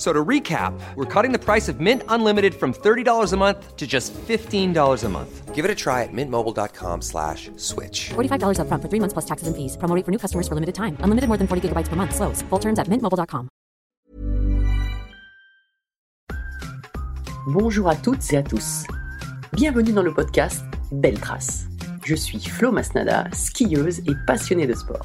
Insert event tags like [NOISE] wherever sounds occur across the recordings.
So to recap, we're cutting the price of Mint Unlimited from $30 a month to just $15 a month. Give it a try at mintmobile.com slash switch. $45 upfront for three months plus taxes and fees. Promo rate for new customers for limited time. Unlimited more than 40 gigabytes per month. Slows. Full terms at mintmobile.com. Bonjour à toutes et à tous. Bienvenue dans le podcast Belle Trace. Je suis Flo Masnada, skieuse et passionnée de sport.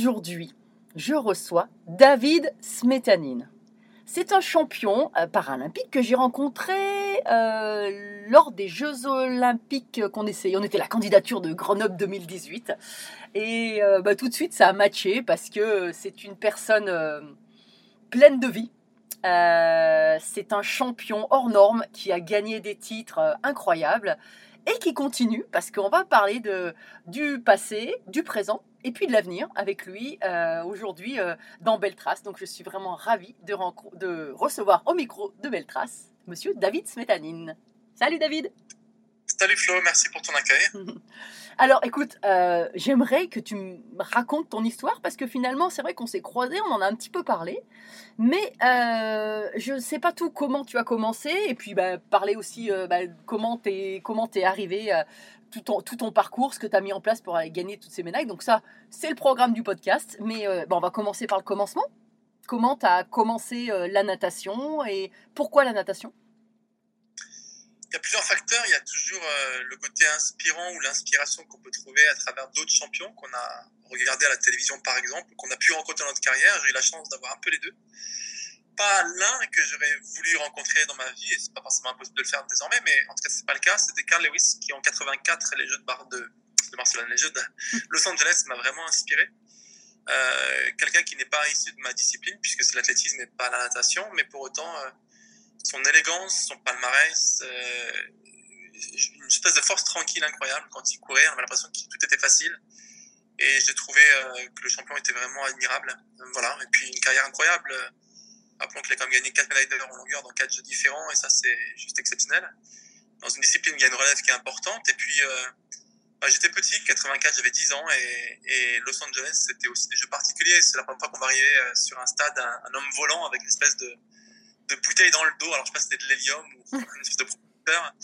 Aujourd'hui, je reçois David Smetanin. C'est un champion euh, paralympique que j'ai rencontré euh, lors des Jeux olympiques qu'on essayait. On était la candidature de Grenoble 2018. Et euh, bah, tout de suite, ça a matché parce que c'est une personne pleine de vie. c'est un champion hors norme qui a gagné des titres incroyables et qui continue parce qu'on va parler de, du passé, du présent et puis de l'avenir avec lui euh, aujourd'hui euh, dans Beltrace. Donc je suis vraiment ravie de, de recevoir au micro de Beltrace monsieur David Smetanin. Salut David Salut Flo, merci pour ton accueil. [LAUGHS] Alors écoute, euh, j'aimerais que tu me racontes ton histoire parce que finalement c'est vrai qu'on s'est croisés, on en a un petit peu parlé, mais je ne sais pas tout comment tu as commencé et puis bah, parler aussi bah, comment tu es, comment es arrivé tout ton, parcours, ce que tu as mis en place pour aller gagner toutes ces médailles. Donc ça, c'est le programme du podcast. Mais euh, on va commencer par le commencement. Comment tu as commencé euh, la natation et pourquoi la natation? Il y a plusieurs facteurs. Il y a toujours euh, le côté inspirant ou l'inspiration qu'on peut trouver à travers d'autres champions qu'on a regardé à la télévision par exemple, qu'on a pu rencontrer dans notre carrière. J'ai eu la chance d'avoir un peu les deux pas l'un que j'aurais voulu rencontrer dans ma vie, et c'est pas forcément impossible de le faire désormais, mais en tout cas, c'est pas le cas. C'était Carl Lewis qui, en 84, les Jeux de, bar de, de Barcelone, les Jeux de [LAUGHS] Los Angeles m'a vraiment inspiré. Euh, quelqu'un qui n'est pas issu de ma discipline, puisque c'est l'athlétisme et pas la natation, mais pour autant, euh, son élégance, son palmarès, euh, une espèce de force tranquille incroyable quand il courait, on avait l'impression que tout était facile. Et j'ai trouvé que le champion était vraiment admirable. Voilà, et puis une carrière incroyable Rappelons qu'il a quand même gagné 4 médailles d'or en longueur dans 4 jeux différents, et ça, c'est juste exceptionnel. Dans une discipline, il y a une relève qui est importante. Et puis, euh, bah, j'étais petit, 84, j'avais 10 ans, et, et Los Angeles, c'était aussi des jeux particuliers. C'est la première fois qu'on va arriver euh, sur un stade, un, homme volant avec une espèce de, de bouteille dans le dos. Alors, je sais pas si c'était de l'hélium ou [LAUGHS] une espèce de projecteur,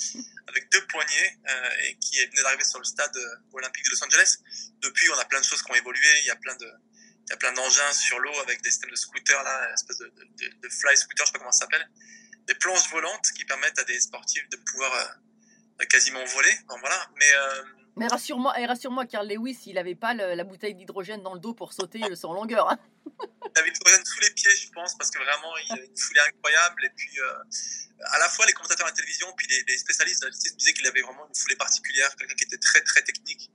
avec deux poignées, euh, et qui venait d'arriver sur le stade olympique de Los Angeles. Depuis, on a plein de choses qui ont évolué. Il y a plein de il y a plein d'engins sur l'eau avec des systèmes de scooters, là, une espèce de, de, de fly scooter, je sais pas comment ça s'appelle. Des planches volantes qui permettent à des sportifs de pouvoir euh, quasiment voler. Bon, voilà. Mais, euh, mais rassure-moi, rassure-moi, Carl Lewis, il n'avait pas la bouteille d'hydrogène dans le dos pour sauter sans longueur. Hein. il avait l'hydrogène sous les pieds, je pense, parce que vraiment, il avait une foulée incroyable. Et puis, euh, à la fois les commentateurs à la télévision, puis les, les spécialistes de la disaient qu'il avait vraiment une foulée particulière, quelqu'un qui était très, très technique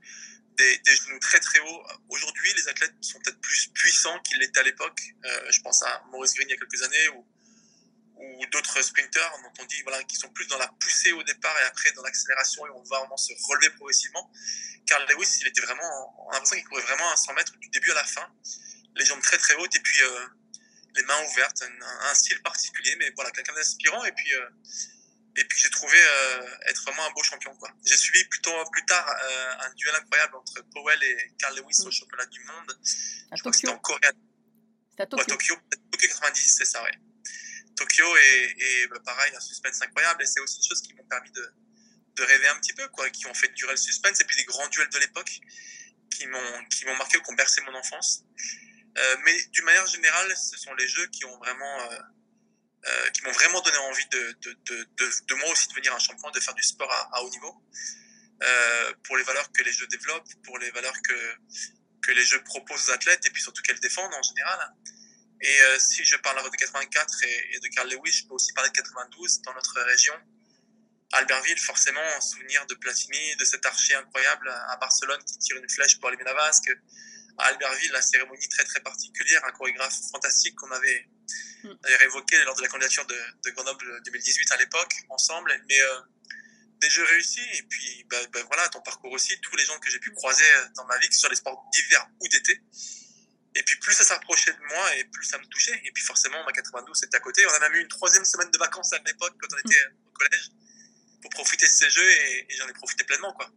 des, genoux très très hauts. Aujourd'hui, les athlètes sont peut-être plus puissants qu'ils l'étaient à l'époque. Euh, je pense à Maurice Green il y a quelques années ou, d'autres sprinteurs dont on dit voilà, qui sont plus dans la poussée au départ et après dans l'accélération et on va vraiment se relever progressivement. Carl Lewis, il était vraiment, on a l'impression qu'il courait vraiment à 100 mètres du début à la fin, les jambes très très hautes et puis euh, les mains ouvertes, un, style particulier, mais voilà, quelqu'un d'inspirant et puis euh, et puis j'ai trouvé euh, être vraiment un beau champion quoi. J'ai suivi plutôt plus tard un duel incroyable entre Powell et Carl Lewis au championnat du monde. À Je Tokyo. en Corée. C'était à Tokyo. Tokyo, Tokyo 90, c'est ça, ouais. Tokyo et, bah, pareil, un suspense incroyable. Et c'est aussi des choses qui m'ont permis de, de, rêver un petit peu, quoi, qui ont fait durer le suspense. Et puis des grands duels de l'époque qui m'ont, qui m'ont marqué, qui ont bercé mon enfance. Euh, mais d'une manière générale, ce sont les jeux qui ont vraiment, euh, qui m'ont vraiment donné envie de, de, de, moi aussi devenir un champion, de faire du sport à, haut niveau. Euh, pour les valeurs que les jeux développent, pour les valeurs que, que les jeux proposent aux athlètes et puis surtout qu'elles défendent en général. Et euh, si je parle de 84 et, de Carl Lewis, je peux aussi parler de 92 dans notre région. Albertville, forcément, un souvenir de Platini, de cet archer incroyable à Barcelone qui tire une flèche pour allumer la vasque. À Albertville, la cérémonie très très particulière, un chorégraphe fantastique qu'on avait, mm. évoqué lors de la candidature de, de Grenoble 2018 à l'époque, ensemble. Mais euh, des jeux réussis, et puis bah, bah, voilà, ton parcours aussi, tous les gens que j'ai pu croiser dans ma vie, que ce soit les sports d'hiver ou d'été, et puis plus ça s'approchait de moi et plus ça me touchait. Et puis forcément, ma 92 c'était à côté. On a même eu une troisième semaine de vacances à l'époque quand on était au collège pour profiter de ces jeux et, j'en ai profité pleinement. quoi.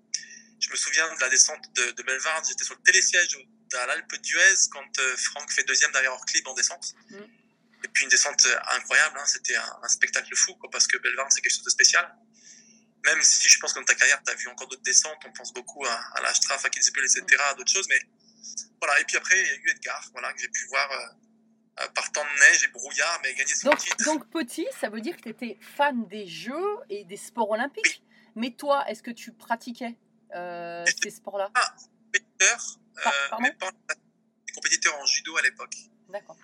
Je me souviens de la descente de, de. J'étais sur le télésiège à l'Alpe d'Huez quand euh, Franck fait deuxième derrière Orclib en descente. Mm. Et puis une descente euh, incroyable. Hein. C'était un, spectacle fou quoi, parce que Belvard c'est quelque chose de spécial. Même si je pense que dans ta carrière, tu as vu encore d'autres descentes, on pense beaucoup à, à l'Ashtraf, à Kitzbühel, etc., à d'autres choses, mais voilà, et puis après, il y a eu Edgar, voilà, que j'ai pu voir euh, euh, par temps de neige et brouillard, mais gagner son donc, titre. Donc petit, ça veut dire que tu étais fan des Jeux et des sports olympiques. Mais toi, est-ce que tu pratiquais euh, ces sports-là? Ah, compétiteur, euh, mais pas en judo à l'époque. D'accord.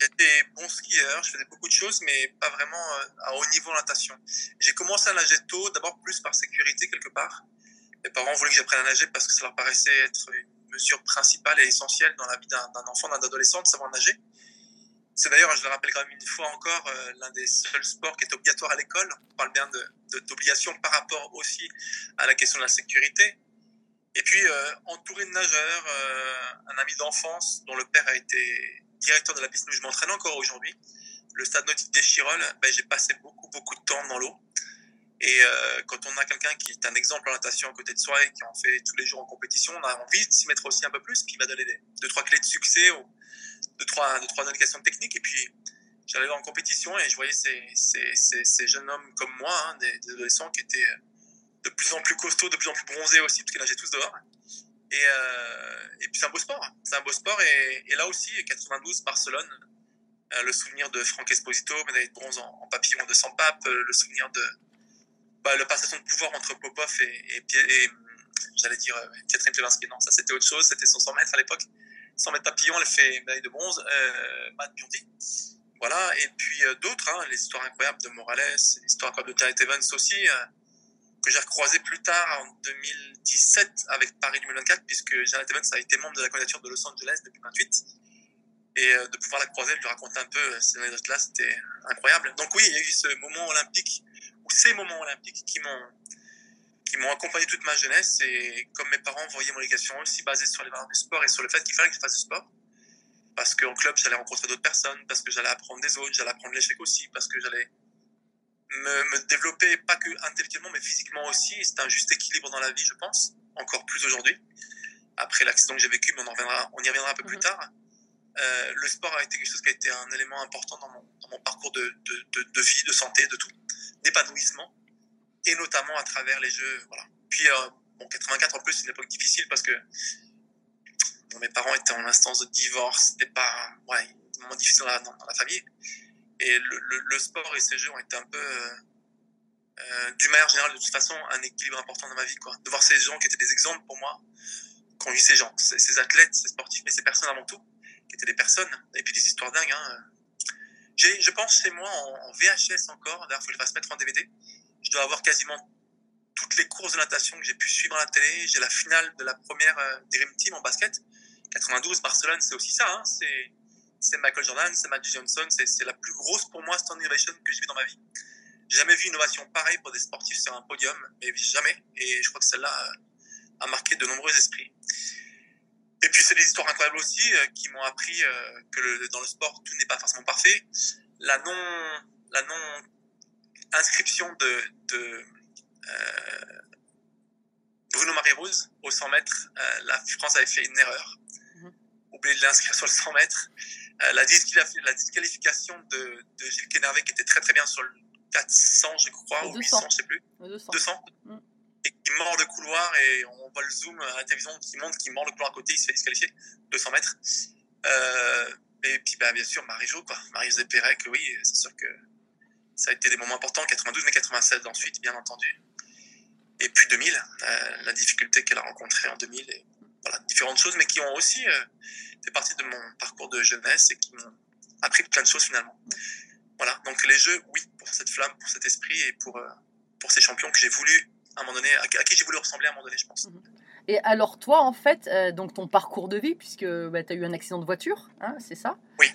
J'étais bon skieur, je faisais beaucoup de choses, mais pas vraiment à haut niveau en natation. J'ai commencé à nager tôt, d'abord plus par sécurité quelque part. Mes parents voulaient que j'apprenne à nager parce que ça leur paraissait être une mesure principale et essentielle dans la vie d'un enfant, d'un adolescent, de savoir nager. C'est d'ailleurs, je le rappelle quand même une fois encore, euh, l'un des seuls sports qui est obligatoire à l'école. On parle bien d'obligation par rapport aussi à la question de la sécurité. Et puis, euh, entouré de nageurs, euh, un ami d'enfance dont le père a été directeur de la piste où je m'entraîne encore aujourd'hui, le stade nautique des Chirolles, ben, j'ai passé beaucoup, beaucoup de temps dans l'eau. Et euh, quand on a quelqu'un qui est un exemple en natation à côté de soi et qui en fait tous les jours en compétition, on a envie de s'y mettre aussi un peu plus, puis il va donner deux, trois clés de succès, ou deux, trois, deux, trois indications techniques. Et puis, j'allais en compétition et je voyais ces, ces, ces, jeunes hommes comme moi, hein, des, adolescents qui étaient de plus en plus costauds, de plus en plus bronzés aussi, parce qu'ils nageaient tous dehors. Et, euh, et puis, c'est un beau sport. C'est un beau sport. Et, là aussi, 92, Barcelone, euh, le souvenir de Franck Esposito, médaille de bronze en, papillon de 100 papes, le souvenir de bah, la passation de pouvoir entre Popov et, et, j'allais dire euh, Catherine Felinski. Non, ça c'était autre chose. C'était son 100 mètres à l'époque. 100 mètres papillon, elle fait médaille de bronze. Euh, Matt Biondi. Voilà. Et puis euh, d'autres, hein, les histoires incroyables de Morales, l'histoire de Janet Evans aussi, euh, que j'ai recroisé plus tard en 2017 avec Paris 2024, puisque Janet Evans a été membre de la candidature de Los Angeles depuis 28 et de pouvoir la croiser, lui raconter un peu ces anecdotes-là, c'était incroyable. Donc oui, il y a eu ce moment olympique ces moments olympiques qui m'ont qui m'ont accompagné toute ma jeunesse et comme mes parents voyaient mon éducation aussi basée sur les valeurs du sport et sur le fait qu'il fallait que je fasse du sport parce qu'en club j'allais rencontrer d'autres personnes parce que j'allais apprendre des autres j'allais apprendre l'échec aussi parce que j'allais me, me, développer pas que intellectuellement mais physiquement aussi c'est un juste équilibre dans la vie je pense encore plus aujourd'hui après l'accident que j'ai vécu mais on, en reviendra, on y reviendra un peu plus mhm. tard euh, le sport a été quelque chose qui a été un élément important dans mon, dans mon parcours de, de, de, de vie, de santé, de tout d'épanouissement, et notamment à travers les jeux. Voilà. Puis, euh, bon, 84 en plus, c'est une époque difficile parce que bon, mes parents étaient en instance de divorce, c'était pas, ouais, un moment difficile dans la, dans, la famille. Et le, le, sport et ces jeux ont été un peu, euh, euh, d'une manière générale, de toute façon, un équilibre important dans ma vie, quoi. De voir ces gens qui étaient des exemples pour moi, quand vu ces gens, ces, ces, athlètes, ces sportifs, mais ces personnes avant tout, qui étaient des personnes, et puis des histoires dingues, hein, j'ai, je pense chez moi en, VHS encore, d'ailleurs, il faut que je fasse mettre en DVD. Je dois avoir quasiment toutes les courses de natation que j'ai pu suivre à la télé. J'ai la finale de la première euh, Dream Team en basket. 92, Barcelone, c'est aussi ça. Hein. C'est c'est Michael Jordan, c'est Magic Johnson, c'est la plus grosse pour moi stand innovation que j'ai vue dans ma vie. Jamais vu une innovation pareille pour des sportifs sur un podium, mais jamais. Et je crois que celle-là a marqué de nombreux esprits. Et puis c'est des histoires incroyables aussi euh, qui m'ont appris euh, que dans le sport tout n'est pas forcément parfait. La non, la non inscription de, euh, Bruno Marie Rose au 100 mètres, la France avait fait une erreur. Oublié de l'inscrire sur le 100 mètres. la, disqualification de, de Gilles Kénervé qui était très très bien sur le 400 je crois, ou 800 je sais plus, 200. 200 et qui mord le couloir et on voit le zoom à la télévision qui montre qu'il mord le couloir à côté, il se fait disqualifier 200 mètres. Euh, et puis bah, bien sûr Marie-Jo, quoi. Marie-Josée Pérec, oui, c'est sûr que ça a été des moments importants, 92 mais 96 ensuite, bien entendu. Et puis 2000, euh, la difficulté qu'elle a rencontrée en 2000, et voilà, différentes choses, mais qui ont aussi euh, fait partie de mon parcours de jeunesse et qui m'ont appris plein de choses finalement. Voilà, donc les jeux, oui, pour cette flamme, pour cet esprit et pour, euh, pour ces champions que j'ai voulu à un moment donné, à, qui j'ai voulu ressembler à un moment donné, je pense. Mhm. Et alors toi, en fait, euh, donc ton parcours de vie, puisque bah, tu as eu un accident de voiture, hein, c'est ça? Oui.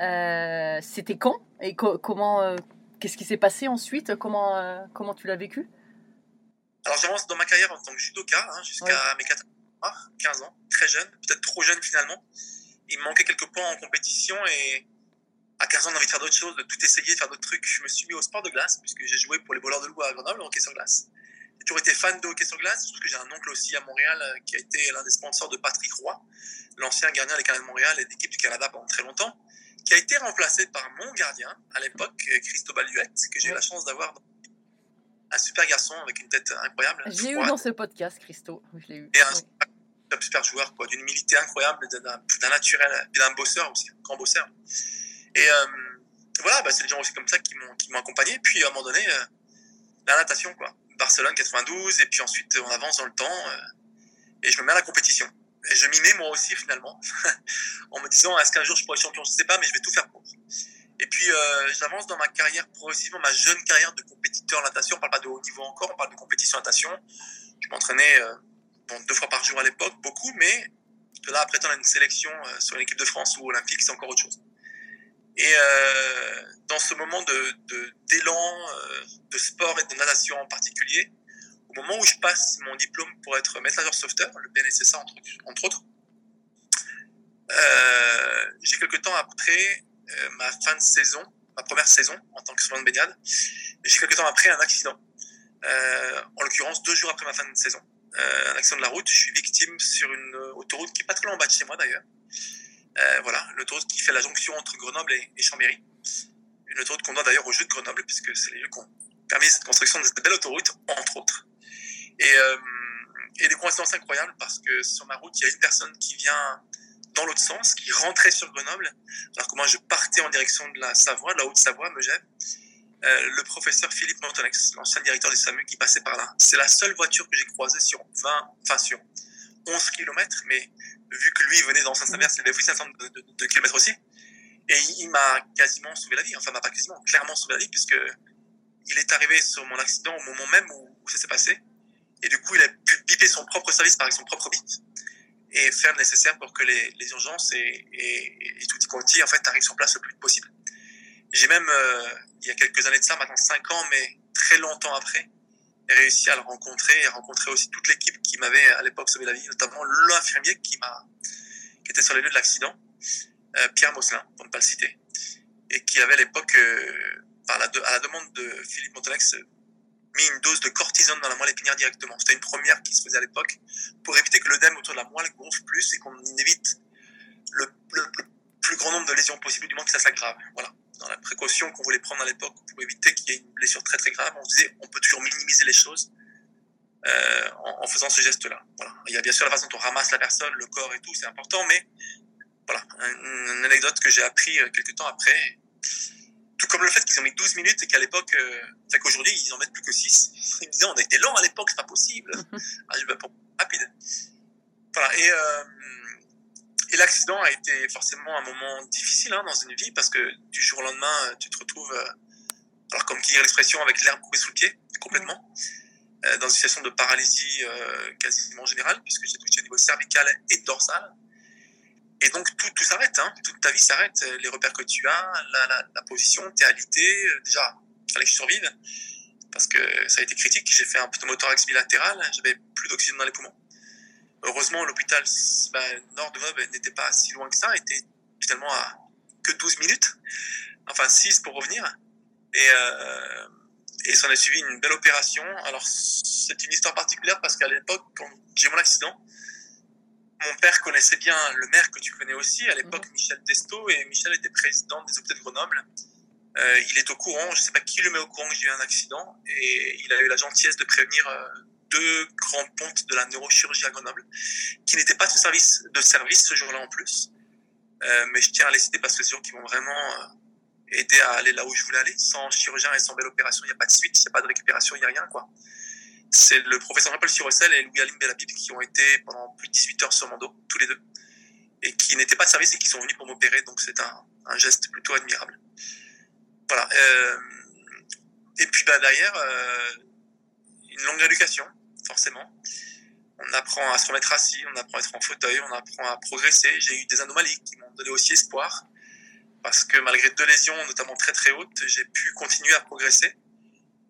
Euh, c'était quand? Et comment euh, Qu'est-ce qui s'est passé ensuite? Comment comment tu l'as vécu? Alors j'avance dans ma carrière en tant que judoka hein, jusqu'à mes 14 15 ans, très jeune, peut-être trop jeune finalement. Il me manquait quelques points en compétition et à 15 ans, j'ai envie de faire d'autres choses, de tout essayer, de faire d'autres trucs. Je me suis mis au sport de glace puisque j'ai joué pour les voleurs de loup à Grenoble, hockey sur glace. J'ai toujours été fan de hockey sur glace, parce que j'ai un oncle aussi à Montréal euh, qui a été l'un des sponsors de Patrick Roy, l'ancien gardien des Canadiens de Montréal et d'équipe du Canada pendant très longtemps, qui a été remplacé par mon gardien à l'époque, euh, Christobal Huette, que j'ai eu la chance d'avoir un super garçon avec une tête incroyable. J'ai eu dans ce podcast, Christo. Je l'ai eu. Et un super, joueur, quoi, d'une humilité incroyable, d'un naturel, d'un bosseur aussi, un grand bosseur. Et euh, voilà, bah, c'est des gens aussi comme ça qui m'ont accompagné. Puis à un moment donné, la natation, quoi. Barcelone 92, et puis ensuite on avance dans le temps, euh, et je me mets à la compétition. Et je m'y mets moi aussi finalement, [LAUGHS] en me disant est-ce qu'un jour je pourrai être champion, je sais pas, mais je vais tout faire pour. Et puis euh, j'avance dans ma carrière progressivement, ma jeune carrière de compétiteur en natation. On parle pas de haut niveau encore, on parle de compétition en natation. Je m'entraînais euh, deux fois par jour à l'époque, beaucoup, mais de là à prétendre à une sélection sur l'équipe de France ou olympique, c'est encore autre chose. Et euh, dans ce moment d'élan, euh, de, sport et de natation en particulier, au moment où je passe mon diplôme pour être maître sauveteur, le BNSSA entre, autres, euh, j'ai quelque temps après euh, ma fin de saison, ma première saison en tant que souvent de baignade, j'ai quelque temps après un accident, euh, en l'occurrence deux jours après ma fin de saison, euh, un accident de la route. Je suis victime sur une autoroute qui est pas très loin en bas de chez moi d'ailleurs. Euh, voilà, l'autoroute qui fait la jonction entre Grenoble et, Chambéry. Une autoroute qu'on doit d'ailleurs aux Jeux de Grenoble, puisque c'est les lieux qui ont permis cette construction de cette belle autoroute, entre autres. Et, euh, et des coïncidences incroyables, parce que sur ma route, il y a une personne qui vient dans l'autre sens, qui rentrait sur Grenoble, alors que moi je partais en direction de la Savoie, de la Haute-Savoie, Megève. Euh, le professeur Philippe Montonex, l'ancien directeur du SAMU, qui passait par là. C'est la seule voiture que j'ai croisée sur 20, enfin sur 11 km, mais vu que lui venait dans Saint-Samer, il avait fait 500 de, de, kilomètres aussi. Et il m'a quasiment sauvé la vie, enfin, m'a pas quasiment, clairement sauvé la vie, puisque il est arrivé sur mon accident au moment même où, ça s'est passé. Et du coup, il a pu biper son propre service par son propre bip et faire le nécessaire pour que les, urgences et tout y quanti, en fait, arrivent sur place le plus vite possible. J'ai même, euh, il y a quelques années de ça, maintenant 5 ans, mais très longtemps après, réussi à le rencontrer et rencontrer aussi toute l'équipe qui m'avait à l'époque sauvé la vie, notamment l'infirmier qui m'a, qui était sur les lieux de l'accident, euh, Pierre Mosselin, pour ne pas le citer, et qui avait à l'époque, euh, par à la demande de Philippe Montonex, mis une dose de cortisone dans la moelle épinière directement. C'était une première qui se faisait à l'époque pour éviter que l'œdème autour de la moelle gonfle plus et qu'on évite le, plus grand nombre de lésions possibles du moins que ça s'aggrave. Voilà dans la précaution qu'on voulait prendre à l'époque pour éviter qu'il y ait une blessure très très grave, on se disait on peut toujours minimiser les choses euh, en, en, faisant ce geste-là. Voilà. Il y a bien sûr la façon dont on ramasse la personne, le corps et tout, c'est important, mais voilà, une, anecdote que j'ai appris euh, quelques temps après. Tout comme le fait qu'ils ont mis 12 minutes et qu'à l'époque, euh, fait qu'aujourd'hui ils en mettent plus que 6. [LAUGHS] Ils me disaient on a été lent à l'époque, c'est pas possible. [LAUGHS] ah, je, bah, rapide. Voilà, et euh, et l'accident a été forcément un moment difficile hein, dans une vie parce que du jour au lendemain, tu te retrouves, euh, alors comme qui dit l'expression, avec l'herbe coupée sous le pied, complètement, euh, dans une situation de paralysie euh, quasiment générale, puisque j'ai touché au niveau cervical et dorsal. Et donc tout, tout s'arrête, hein. toute ta vie s'arrête. Les repères que tu as, la, la, la position, t'es alité. Déjà, il fallait que je survive parce que ça a été critique. J'ai fait un pneumothorax bilatéral, j'avais plus d'oxygène dans les poumons. Heureusement, l'hôpital bah, nord de Vauban n'était pas si loin que ça, était finalement à que 12 minutes, enfin 6 pour revenir. Et, euh, et ça en a suivi une belle opération. Alors, c'est une histoire particulière parce qu'à l'époque, quand j'ai eu mon accident, mon père connaissait bien le maire que tu connais aussi, à l'époque, mhm. Michel Testo, et Michel était président des hôpitaux de Grenoble. Euh, il est au courant, je ne sais pas qui le met au courant que j'ai eu un accident, et il a eu la gentillesse de prévenir euh, deux grands pontes de la neurochirurgie à Grenoble, qui n'étaient pas de service, de service ce jour-là en plus. Euh, mais je tiens à les citer parce que c'est sûr qu'ils vont vraiment euh, aider à aller là où je voulais aller. Sans chirurgien et sans belle opération, il n'y a pas de suite, il n'y a pas de récupération, il n'y a rien, quoi. C'est le professeur Jean-Paul et Louis-Aline Bellabib qui ont été pendant plus de 18 heures sur mon dos, tous les deux, et qui n'étaient pas de service et qui sont venus pour m'opérer, donc c'est un, un, geste plutôt admirable. Voilà. Euh, et puis bah, derrière, euh, une longue éducation, forcément. On apprend à se remettre assis, on apprend à être en fauteuil, on apprend à progresser. J'ai eu des anomalies qui m'ont donné aussi espoir parce que malgré deux lésions, notamment très très hautes, j'ai pu continuer à progresser.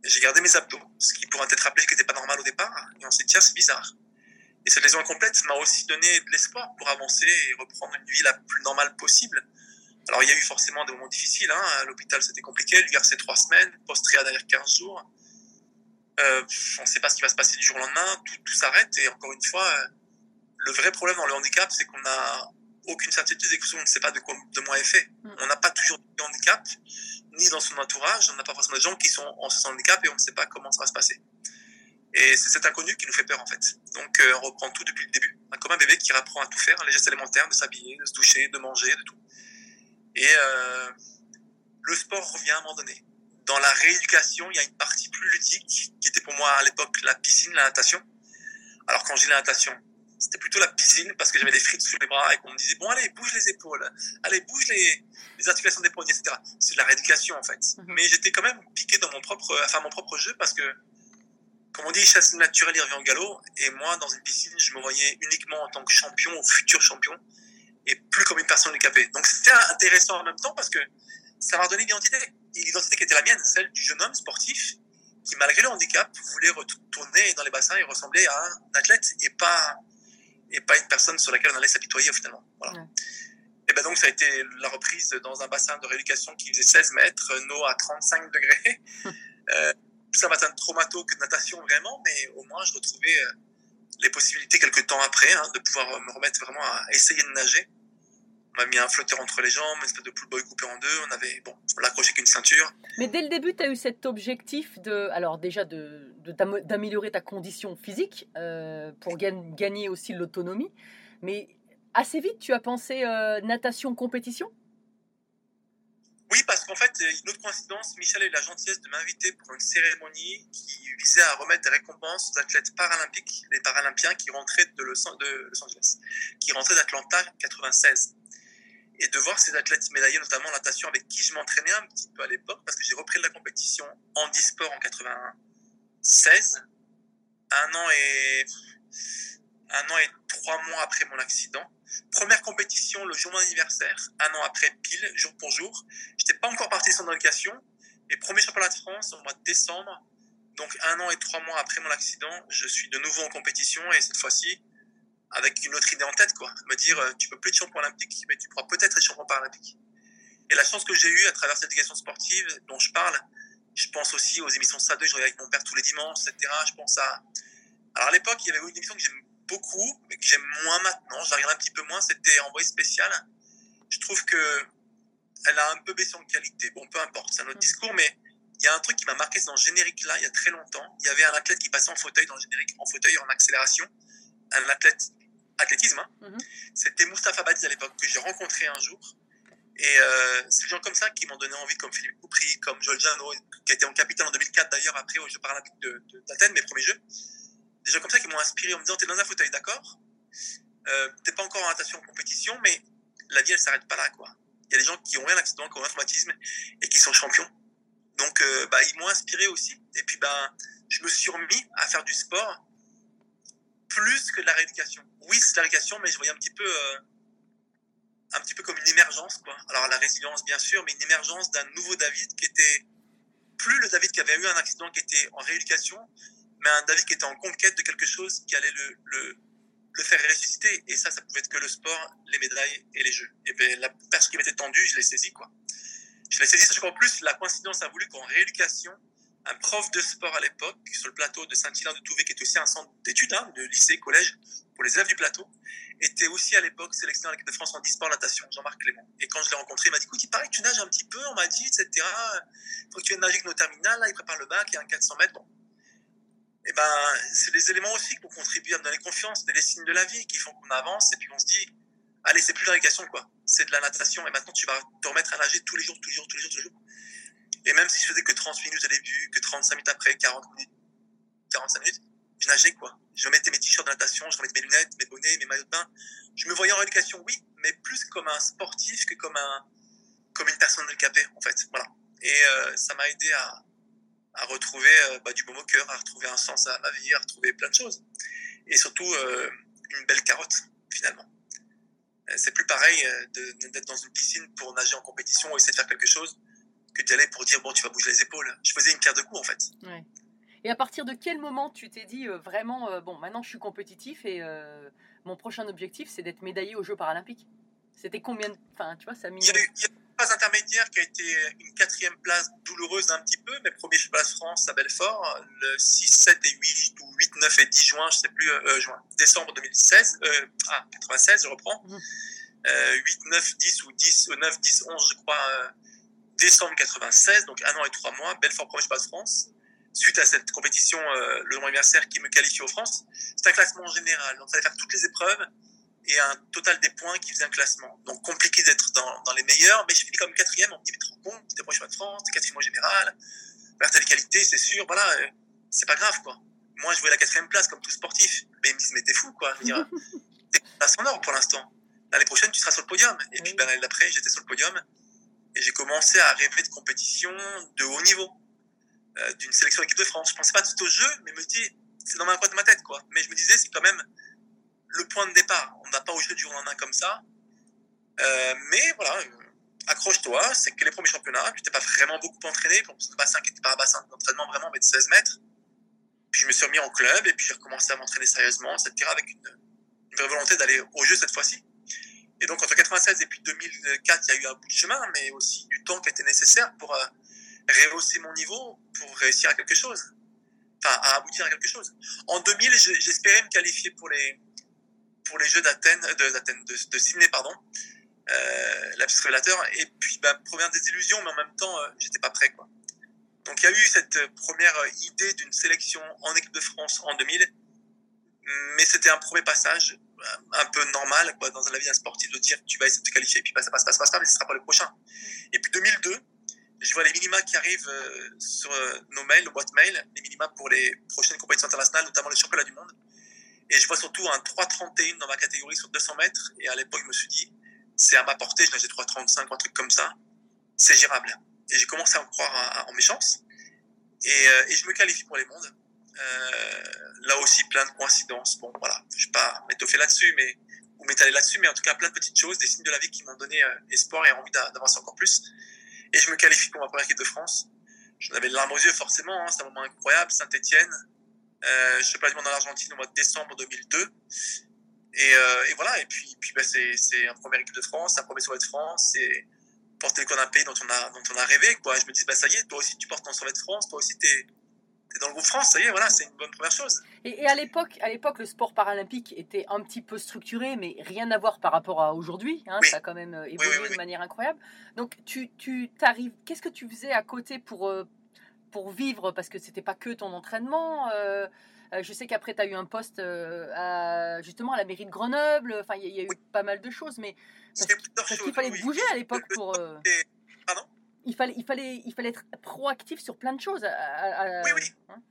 J'ai gardé mes abdos, ce qui pourrait être rappelé qui n'était pas normal au départ. Et on s'est dit, tiens, c'est bizarre. Et cette lésion incomplète m'a aussi donné de l'espoir pour avancer et reprendre une vie la plus normale possible. Alors, il y a eu forcément des moments difficiles. Hein. À l'hôpital, c'était compliqué. L'URC, trois semaines. Post-tria derrière 15 jours. Euh, on ne sait pas ce qui va se passer du jour au lendemain. Tout, tout s'arrête. Et encore une fois, euh, le vrai problème dans le handicap, c'est qu'on n'a aucune certitude et qu'on ne sait pas de quoi demain est fait. Mm. On n'a pas toujours de handicap, ni dans son entourage. On n'a pas forcément des gens qui sont en ce handicap et on ne sait pas comment ça va se passer. Et c'est cet inconnu qui nous fait peur en fait. Donc euh, on reprend tout depuis le début, comme un bébé qui apprend à tout faire, les gestes élémentaires, de s'habiller, de se doucher, de manger, de tout. Et euh, le sport revient à un moment donné. Dans la rééducation, il y a une partie plus ludique qui était pour moi à l'époque la piscine, la natation. Alors quand j'ai la natation, c'était plutôt la piscine parce que j'avais des frites sous les bras et qu'on me disait bon allez bouge les épaules, allez bouge les, les articulations des poignets, etc. C'est de la rééducation en fait. Mhm. Mais j'étais quand même piqué dans mon propre, enfin mon propre jeu parce que comme on dit, chasse naturelle, il revient au galop. Et moi, dans une piscine, je me voyais uniquement en tant que champion ou futur champion et plus comme une personne handicapée. Donc c'était intéressant en même temps parce que ça m'a donné une identité, l'identité qui était la mienne, celle du jeune homme sportif qui, malgré le handicap, voulait retourner dans les bassins et ressembler à un athlète et pas, et pas une personne sur laquelle on allait s'apitoyer finalement. Voilà. Et ben donc ça a été la reprise dans un bassin de rééducation qui faisait 16 mètres, eau à 35 degrés. [LAUGHS] euh, plus un bassin de traumato que de natation vraiment, mais au moins je retrouvais euh, les possibilités quelques temps après hein, de pouvoir me remettre vraiment à essayer de nager. On m'a mis un flotteur entre les jambes, une espèce de pool boy coupé en deux. On avait, bon, on l'accrochait qu'une ceinture. Mais dès le début, tu as eu cet objectif de, alors déjà de, d'améliorer ta condition physique euh, pour gagner aussi l'autonomie. Mais assez vite, tu as pensé euh, natation compétition? Oui, parce qu'en fait, une autre coïncidence, Michel a eu la gentillesse de m'inviter pour une cérémonie qui visait à remettre des récompenses aux athlètes paralympiques, les paralympiens qui rentraient de Los, Angeles, qui rentraient d'Atlanta 96. Et de voir ces athlètes médaillés, notamment en natation, avec qui je m'entraînais un petit peu à l'époque, parce que j'ai repris la compétition en e-sport en 96, un an et un an et trois mois après mon accident. Première compétition le jour de mon anniversaire, un an après pile, jour pour jour. J'étais pas encore parti sans éducation. Et premier championnat de France au mois de décembre. Donc un an et trois mois après mon accident, je suis de nouveau en compétition et cette fois-ci avec une autre idée en tête, quoi. Me dire, euh, tu peux plus être champion olympique, mais tu pourras peut-être être champion paralympique. Et la chance que j'ai eue à travers cette éducation sportive dont je parle, je pense aussi aux émissions SAD2, je regardais avec mon père tous les dimanches, etc. Je pense à, alors à l'époque, il y avait une émission que j'aime beaucoup, mais que j'aime moins maintenant. Je regarde un petit peu moins. C'était Envoyé spécial. Je trouve que elle a un peu baissé en qualité. Bon, peu importe, c'est un autre mm. discours, mais il y a un truc qui m'a marqué dans le générique là, il y a très longtemps. Il y avait un athlète qui passait en fauteuil dans le générique, en fauteuil en accélération. Un athlète athlétisme. Hein. Mm-hmm. C'était Moustapha Badiz à l'époque que j'ai rencontré un jour. Et euh, c'est des gens comme ça qui m'ont donné envie, comme Philippe Coupry, comme Joel Jano, qui a été en capitaine en 2004 d'ailleurs, après aux Jeux paralympiques d'Athènes, mes premiers Jeux des gens comme ça qui m'ont inspiré en me disant t'es dans un fauteuil, d'accord? Euh, T'es pas encore en natation en compétition, mais la vie elle s'arrête pas là, quoi. Il y a des gens qui ont eu un accident, qui ont un traumatisme et qui sont champions. Donc, euh, bah, ils m'ont inspiré aussi. Et puis, bah, je me suis remis à faire du sport plus que la rééducation. Oui, c'est la rééducation, mais je voyais un petit peu, euh, un petit peu comme une émergence, quoi. Alors la résilience, bien sûr, mais une émergence d'un nouveau David qui était plus le David qui avait eu un accident, qui était en rééducation, mais un David qui était en conquête de quelque chose qui allait le, le, faire ressusciter. Et ça, ça pouvait être que le sport, les médailles et les jeux. Et bien, la personne qui m'était tendue, je l'ai saisi, quoi. Je l'ai saisi, sachant qu'en plus, la coïncidence a voulu qu'en rééducation, un prof de sport à l'époque, sur le plateau de Saint-Hilaire de Touvet, qui était aussi un centre d'études, hein, de lycée, collège, pour les élèves du plateau, était aussi à l'époque sélectionné à l'équipe de France en e-sport natation, Jean-Marc Clément. Et quand je l'ai rencontré, il m'a dit, écoute, il paraît que tu nages un petit peu, on m'a dit, etc. Il faut que tu viennes nager avec nos terminales, là, il prépare le bac, il y a un 400 mètres. Et ben, c'est des éléments aussi qui ont contribué à me donner confiance, des signes de la vie qui font qu'on avance et puis on se dit, allez, c'est plus la récréation, quoi. C'est de la natation et maintenant tu vas te remettre à nager tous les jours, tous les jours, tous les jours, tous les jours. Et même si je faisais que 30 minutes au début, que 35 minutes après, 40 minutes, 45 minutes, je nageais, quoi. Je remettais mes t-shirts de natation, je remettais mes lunettes, mes bonnets, mes maillots de bain. Je me voyais en rééducation, oui, mais plus comme un sportif que comme un, comme une personne handicapée, en fait. Voilà. Et euh, ça m'a aidé à, à retrouver euh, bah, du baume au cœur, à retrouver un sens à ma vie, à retrouver plein de choses. Et surtout, euh, une belle carotte, finalement. Euh, c'est plus pareil d'être dans une piscine pour nager en compétition ou essayer de faire quelque chose que d'y aller pour dire bon tu vas bouger les épaules. Je faisais une pierre de coups en fait. Ouais. Et à partir de quel moment tu t'es dit vraiment bon maintenant je suis compétitif et mon prochain objectif c'est d'être médaillé aux Jeux paralympiques? C'était combien de... Enfin tu vois ça a mis... Il y a, il y a une phase intermédiaire qui a été une quatrième place douloureuse un petit peu, mais premier place France à Belfort, le 6, 7 et 8 ou 8, 9 et 10 juin, je sais plus, euh, juin, décembre 2016, euh, ah 96 je reprends, mmh. euh, 8, 9, 10 ou 10, 9, 10, 11 je crois décembre 96, donc un an et trois mois, Belfort premier de France. Suite à cette compétition, euh, le long anniversaire qui me qualifie aux France, c'est un classement général. Donc, fallait faire toutes les épreuves et un total des points qui faisait un classement. Donc, compliqué d'être dans, dans, les meilleurs, mais je finis comme quatrième. On me dit, mais rends compte, t'es premier de France, quatrième au général, t'as les qualités, c'est sûr, voilà, euh, c'est pas grave, quoi. Moi, je voulais la quatrième place comme tout sportif. Mais ils me disent, mais t'es fou, quoi. Je [LAUGHS] t'es place en or pour l'instant. L'année prochaine, tu seras sur le podium. Et puis, ben, l'année d'après, j'étais sur le podium et j'ai commencé à rêver de compétition de haut niveau, euh, d'une sélection équipe de France. Je pensais pas tout au jeu, mais me dis, c'est dans ma coin de ma tête, quoi. Mais je me disais, c'est quand même le point de départ. On n'a pas au jeu du jour au lendemain comme ça. Euh, mais voilà, euh, accroche-toi, c'est que les premiers championnats, tu t'es pas vraiment beaucoup entraîné ce bassin qui n'était pas un bassin d'entraînement vraiment, mais de 16 mètres. Puis je me suis remis en club et puis j'ai recommencé à m'entraîner sérieusement, etc. avec une, une vraie volonté d'aller au jeu cette fois-ci. Et donc, entre 96 et puis 2004, il y a eu un bout de chemin, mais aussi du temps qui était nécessaire pour euh, rehausser mon niveau, pour réussir à quelque chose. Enfin, à aboutir à quelque chose. En 2000, j'espérais me qualifier pour les, pour les Jeux d'Athènes, de, de, Sydney, pardon, euh, la révélateur. Et puis, bah, première désillusion, mais en même temps, euh, j'étais pas prêt, quoi. Donc, il y a eu cette première idée d'une sélection en équipe de France en 2000, mais c'était un premier passage un peu normal quoi, dans la vie d'un sportif de dire tu vas essayer de te qualifier, puis ça passe, passe, passe, mais ce sera pas le prochain. Et puis 2002, je vois les minima qui arrivent euh, sur euh, nos mails, nos boîtes mail, les minima pour les prochaines compétitions internationales, notamment les championnats du monde. Et je vois surtout un 3,31 dans ma catégorie sur 200 mètres. Et à l'époque, je me suis dit, c'est à ma portée, je nageais 3,35 ou un truc comme ça. C'est gérable. Et j'ai commencé à en croire en mes chances. Et, euh, et je me qualifie pour les mondes. Euh, là aussi, plein de coïncidences. Bon, voilà, je ne vais pas m'étoffer là-dessus, mais ou m'étaler là-dessus, mais en tout cas, plein de petites choses, des signes de la vie qui m'ont donné euh, espoir et envie d'avancer encore plus. Et je me qualifie pour ma première équipe de France. J'en avais larmes aux yeux, forcément. Hein, c'est un moment incroyable. Saint-Etienne. Euh, je suis pas dans l'Argentine au mois de décembre 2002. Et, et voilà. Et puis, bah, c'est un première équipe de France, un premier sauvet de France. C'est porter le corps d'un pays dont on a, dont on a rêvé. Je me dis, bah, ça y est, toi aussi, tu portes ton sauvet de France. Toi aussi, tu es, dans le groupe France, ça y est, voilà, c'est une bonne première chose. Et, et à l'époque, à l'époque, le sport paralympique était un petit peu structuré, mais rien à voir par rapport à aujourd'hui. Hein, Ça a quand même euh, évolué de manière incroyable. Donc, tu, tu t'arrives. Qu'est-ce que tu faisais à côté pour euh, pour vivre? Parce que c'était pas que ton entraînement. Euh, je sais qu'après, tu as eu un poste à, justement à la mairie de Grenoble. Enfin, il y, a eu pas mal de choses, mais parce, qu'il fallait bouger à l'époque pour. Pardon? Il fallait, il, fallait, il fallait être proactif sur plein de choses. oui, oui. Hein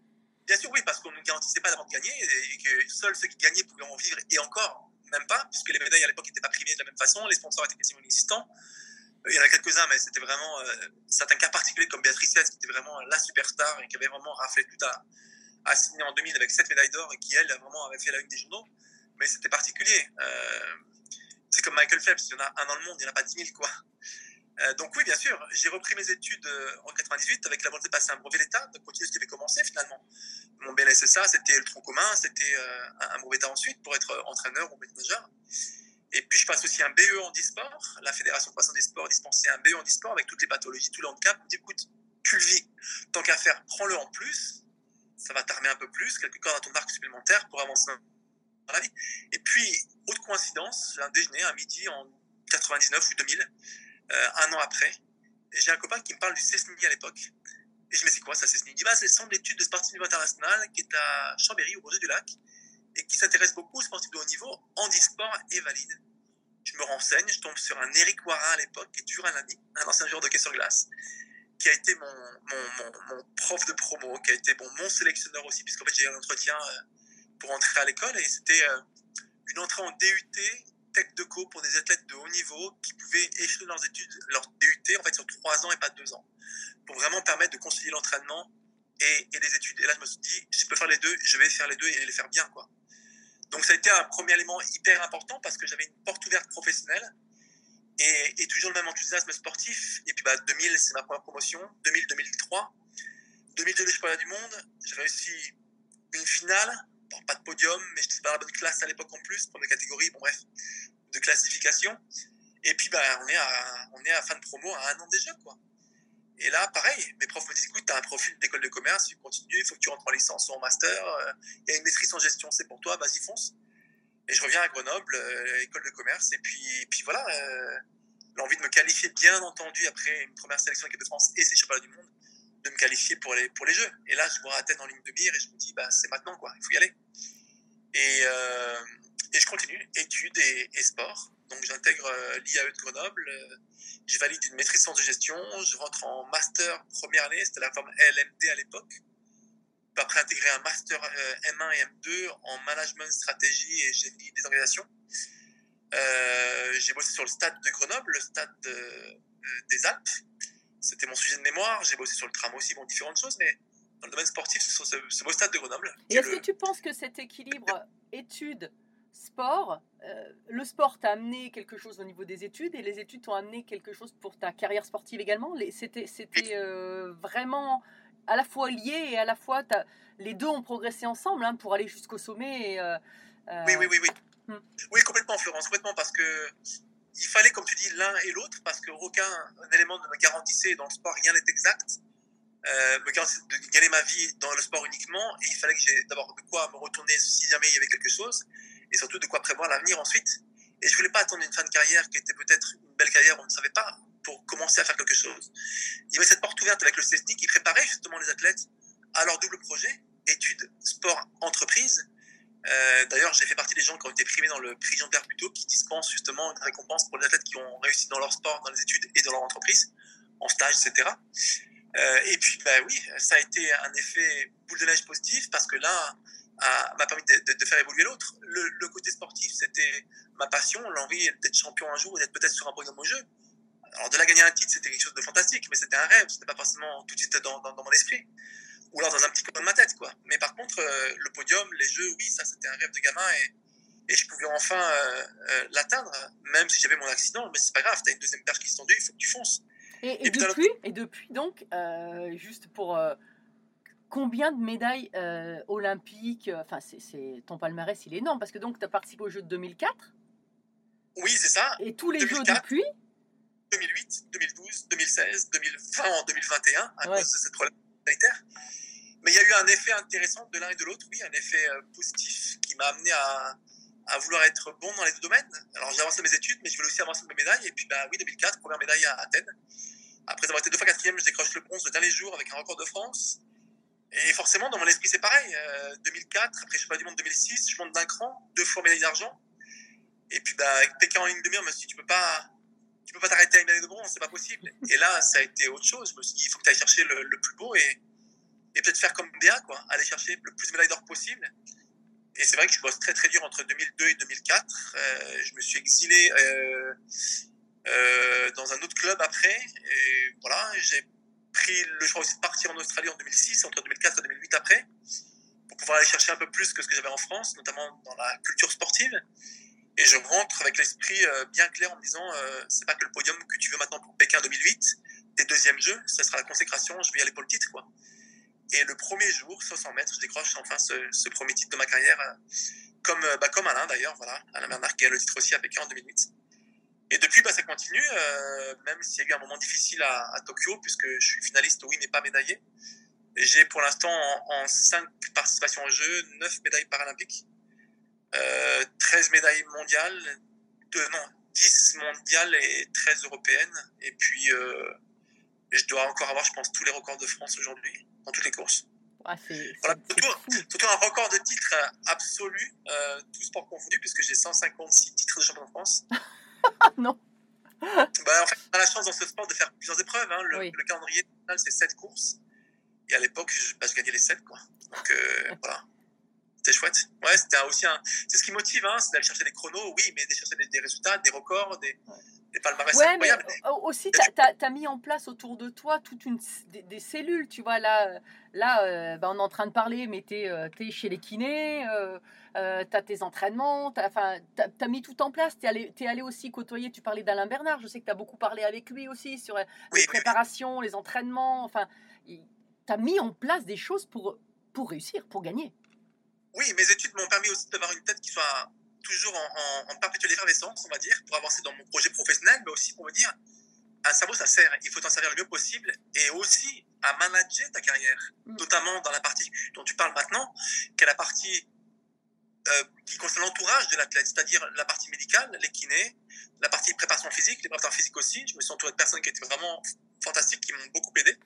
Bien sûr, oui, parce qu'on ne garantissait pas d'avant de gagner et que seuls ceux qui gagnaient pouvaient en vivre et encore, même pas, puisque les médailles à l'époque n'étaient pas primées de la même façon, les sponsors étaient quasiment inexistants. Euh, il y en a quelques-uns, mais c'était vraiment euh, certains cas particuliers comme Béatrice qui était vraiment la superstar et qui avait vraiment raflé tout à, à Sydney en 2000 avec 7 médailles d'or et qui, elle, vraiment avait fait la une des journaux. Mais c'était particulier. Euh, c'est comme Michael Phelps, il y en a un dans le monde, il n'y en a pas 10 000, quoi. Euh, donc oui, bien sûr, j'ai repris mes études euh, en 98 avec la volonté de passer un brevet d'État, de continuer ce que j'avais commencé finalement. Mon BLSSA, c'était le tronc commun, c'était euh, un brevet d'État ensuite pour être entraîneur ou manager. Et puis je passe aussi un BE en e-sport. La Fédération française e-sport dispensait un BE en e-sport avec toutes les pathologies, tous les handicaps. Me dit, écoute, tu le vis, tant qu'à faire, prends-le en plus. Ça va t'armer un peu plus, quelques cordes à ton arc supplémentaire pour avancer dans la vie. Et puis, autre coïncidence, un déjeuner à midi en 99 ou 2000 euh, un an après. J'ai un copain qui me parle du CESNI à l'époque. Et je me dis, quoi ça, CESNI Il dit, bah, c'est le centre d'études de sportif niveau international qui est à Chambéry, au bord du lac, et qui s'intéresse beaucoup aux sportifs de haut niveau, handisport et valide. Je me renseigne, je tombe sur un Eric Warin à l'époque, qui est toujours un ami, un ancien joueur de hockey sur glace, qui a été mon, mon, mon, prof de promo, qui a été bon, mon sélectionneur aussi, puisqu'en fait j'ai eu un entretien euh, pour entrer à l'école, et c'était euh, une entrée en DUT tech de co pour des athlètes de haut niveau qui pouvaient échouer leurs études, leur DUT en fait sur trois ans et pas deux ans, pour vraiment permettre de concilier l'entraînement et, et, les études. Et là, je me suis dit, je peux faire les deux, je vais faire les deux et les faire bien, quoi. Donc ça a été un premier élément hyper important parce que j'avais une porte ouverte professionnelle et, toujours le même enthousiasme sportif. Et puis bah, 2000, c'est ma première promotion, 2000, 2003, 2002, les championnats du monde, j'ai réussi une finale, pas de podium, mais je n'étais pas la bonne classe à l'époque en plus, pour les catégories, bon bref, de classification. Et puis, bah, on est à, on est à fin de promo à un an déjà, quoi. Et là, pareil, mes profs me disent, écoute, tu as un profil d'école de commerce, tu continues, il faut que tu rentres en licence ou en master, euh, il y a une maîtrise en gestion, c'est pour toi, vas-y, fonce. Et je reviens à Grenoble, euh, école de commerce, et puis, puis voilà, euh, l'envie de me qualifier, bien entendu, après une première sélection équipe de France et ces championnats du monde, de me qualifier pour les, pour les Jeux. Et là, je vois tête en ligne de mire et je me dis, bah, c'est maintenant, quoi, il faut y aller. Et, euh, et je continue, études et, et sport. Donc, j'intègre euh, l'IAE de Grenoble, euh, je valide une maîtrise de gestion, je rentre en master première année, c'était la forme LMD à l'époque. Après, intégrer un master M1 et M2 en management, stratégie et génie des organisations. Euh, j'ai bossé sur le stade de Grenoble, le stade de, des Alpes, c'était mon sujet de mémoire. J'ai bossé sur le tram aussi, bon, différentes choses, mais dans le domaine sportif, c'est ce beau stade de Grenoble. Et est-ce que tu penses que cet équilibre études, sport, euh, le sport t'a amené quelque chose au niveau des études et les études t'ont amené quelque chose pour ta carrière sportive également? C'était euh, vraiment à la fois lié et à la fois les deux ont progressé ensemble hein, pour aller jusqu'au sommet. Euh, oui, oui, oui, oui. Hmm. Oui, complètement, Florence, complètement, parce que il fallait, comme tu dis, l'un et l'autre, parce qu'aucun élément ne me garantissait dans le sport, rien n'est exact, euh, me garantissait de gagner ma vie dans le sport uniquement, et il fallait que j'ai d'abord de quoi me retourner si jamais il y avait quelque chose, et surtout de quoi prévoir l'avenir ensuite. Et je voulais pas attendre une fin de carrière qui était peut-être une belle carrière, on ne savait pas, pour commencer à faire quelque chose. Il y avait cette porte ouverte avec le CESNI qui préparait justement les athlètes à leur double projet, études, sport, entreprise, euh, D'ailleurs, j'ai fait partie des gens qui ont été primés dans le prix Jean Pierre qui dispense justement une récompense pour les athlètes qui ont réussi dans leur sport, dans les études et dans leur entreprise, en stage, etc. Euh, et puis, bah oui, ça a été un effet boule de neige positif parce que là, m'a permis de, faire évoluer l'autre. Le, côté sportif, c'était ma passion, l'envie d'être champion un jour, d'être peut-être sur un podium au jeu. Alors, de la gagner un titre, c'était quelque chose de fantastique, mais c'était un rêve, c'était pas forcément tout de suite dans mon esprit ou alors dans un petit coin de ma tête, quoi. Mais par contre, euh, le podium, les jeux, oui, ça, c'était un rêve de gamin et, et je pouvais enfin euh, euh, l'atteindre, même si j'avais mon accident. Mais c'est pas grave, t'as une deuxième perche qui se tendue, il faut que tu fonces. Et, et, depuis, et depuis, donc, juste pour combien de médailles olympiques Enfin, c'est ton palmarès, il est énorme parce que donc tu as participé aux Jeux de 2004. Oui, c'est ça. Et tous les Jeux depuis? 2008, 2012, 2016, 2020, en 2021, à cause de cette problème mais il y a eu un effet intéressant de l'un et de l'autre, oui, un effet euh, positif qui m'a amené à, à, vouloir être bon dans les deux domaines. Alors j'ai avancé mes études, mais je voulais aussi avancer mes médailles. Et puis, bah oui, 2004, première médaille à Athènes. Après avoir été deux fois quatrième, je décroche le bronze le dernier jour avec un record de France. Et forcément, dans mon esprit, c'est pareil. 2004, euh, après je suis pas du monde 2006, je monte d'un cran, deux fois médaille d'argent. Et puis, bah, avec Pékin en ligne de mire, je me suis dit, tu peux pas, tu peux pas t'arrêter à une médaille de bronze, c'est pas possible. Et là, ça a été autre chose. Je me suis dit, il faut que tu ailles chercher le, le, plus beau et, et peut-être faire comme Béa, quoi, aller chercher le plus de médailles d'or possible. Et c'est vrai que je bosse très très dur entre 2002 et 2004. Euh, je me suis exilé euh, euh, dans un autre club après. Et voilà, j'ai pris le choix aussi de partir en Australie en 2006, entre 2004 et 2008 après, pour pouvoir aller chercher un peu plus que ce que j'avais en France, notamment dans la culture sportive. Et je rentre avec l'esprit bien clair en me disant, c'est pas que le podium que tu veux maintenant pour Pékin 2008, tes deuxièmes jeux, ce sera la consécration, je vais y aller pour le titre, quoi. Et le premier jour, 500 mètres, je décroche enfin ce, premier titre de ma carrière, comme, bah, comme Alain d'ailleurs. Alain Bernard qui a le titre aussi Pékin en 2008. Et depuis, bah, ça continue, euh, même s'il y a eu un moment difficile à, Tokyo, puisque je suis finaliste, oui, mais pas médaillé. J'ai pour l'instant en, 5 participations en jeu, 9 médailles paralympiques, euh, 13 médailles mondiales, non, 10 mondiales et 13 européennes. Et puis, euh, je dois encore avoir, je pense, tous les records de France aujourd'hui, dans toutes les courses. surtout, un record de titres absolu, euh, tout sport confondu, puisque j'ai 156 titres de champion de France. [LAUGHS] non. Bah, en fait, on a la chance dans ce sport de faire plusieurs épreuves. Hein. Le, calendrier final, c'est 7 courses. Et à l'époque, je, bah, je, gagnais les 7. Quoi. Donc euh, [LAUGHS] voilà. C'était chouette. Ouais, c'était aussi un... C'est ce qui motive, hein, c'est d'aller chercher des chronos, oui, mais d'aller chercher des, résultats, des records, des, des palmarès ouais, Mais aussi, tu as, mis en place autour de toi toute une des, cellules, tu vois. Là, là euh, bah, on est en train de parler, mais tu es, euh, chez les kinés, euh, euh tu as tes entraînements, tu as, mis tout en place. Tu es, allé, es allé aussi côtoyer, tu parlais d'Alain Bernard, je sais que tu as beaucoup parlé avec lui aussi sur les préparations, les entraînements. Enfin, tu as mis en place des choses pour, pour réussir, pour gagner. Oui, mes études m'ont permis aussi d'avoir une tête qui soit toujours en, en, perpétuelle effervescence, on va dire, pour avancer dans mon projet professionnel, mais aussi pour me dire, un cerveau, ça sert, il faut t'en servir le mieux possible, et aussi à manager ta carrière, mm. notamment dans la partie dont tu parles maintenant, qui est la partie euh, qui concerne l'entourage de l'athlète, c'est-à-dire la partie médicale, les kinés, la partie préparation physique, les préparateurs physiques aussi. Je me suis entouré de personnes qui étaient vraiment fantastiques, qui m'ont beaucoup aidé.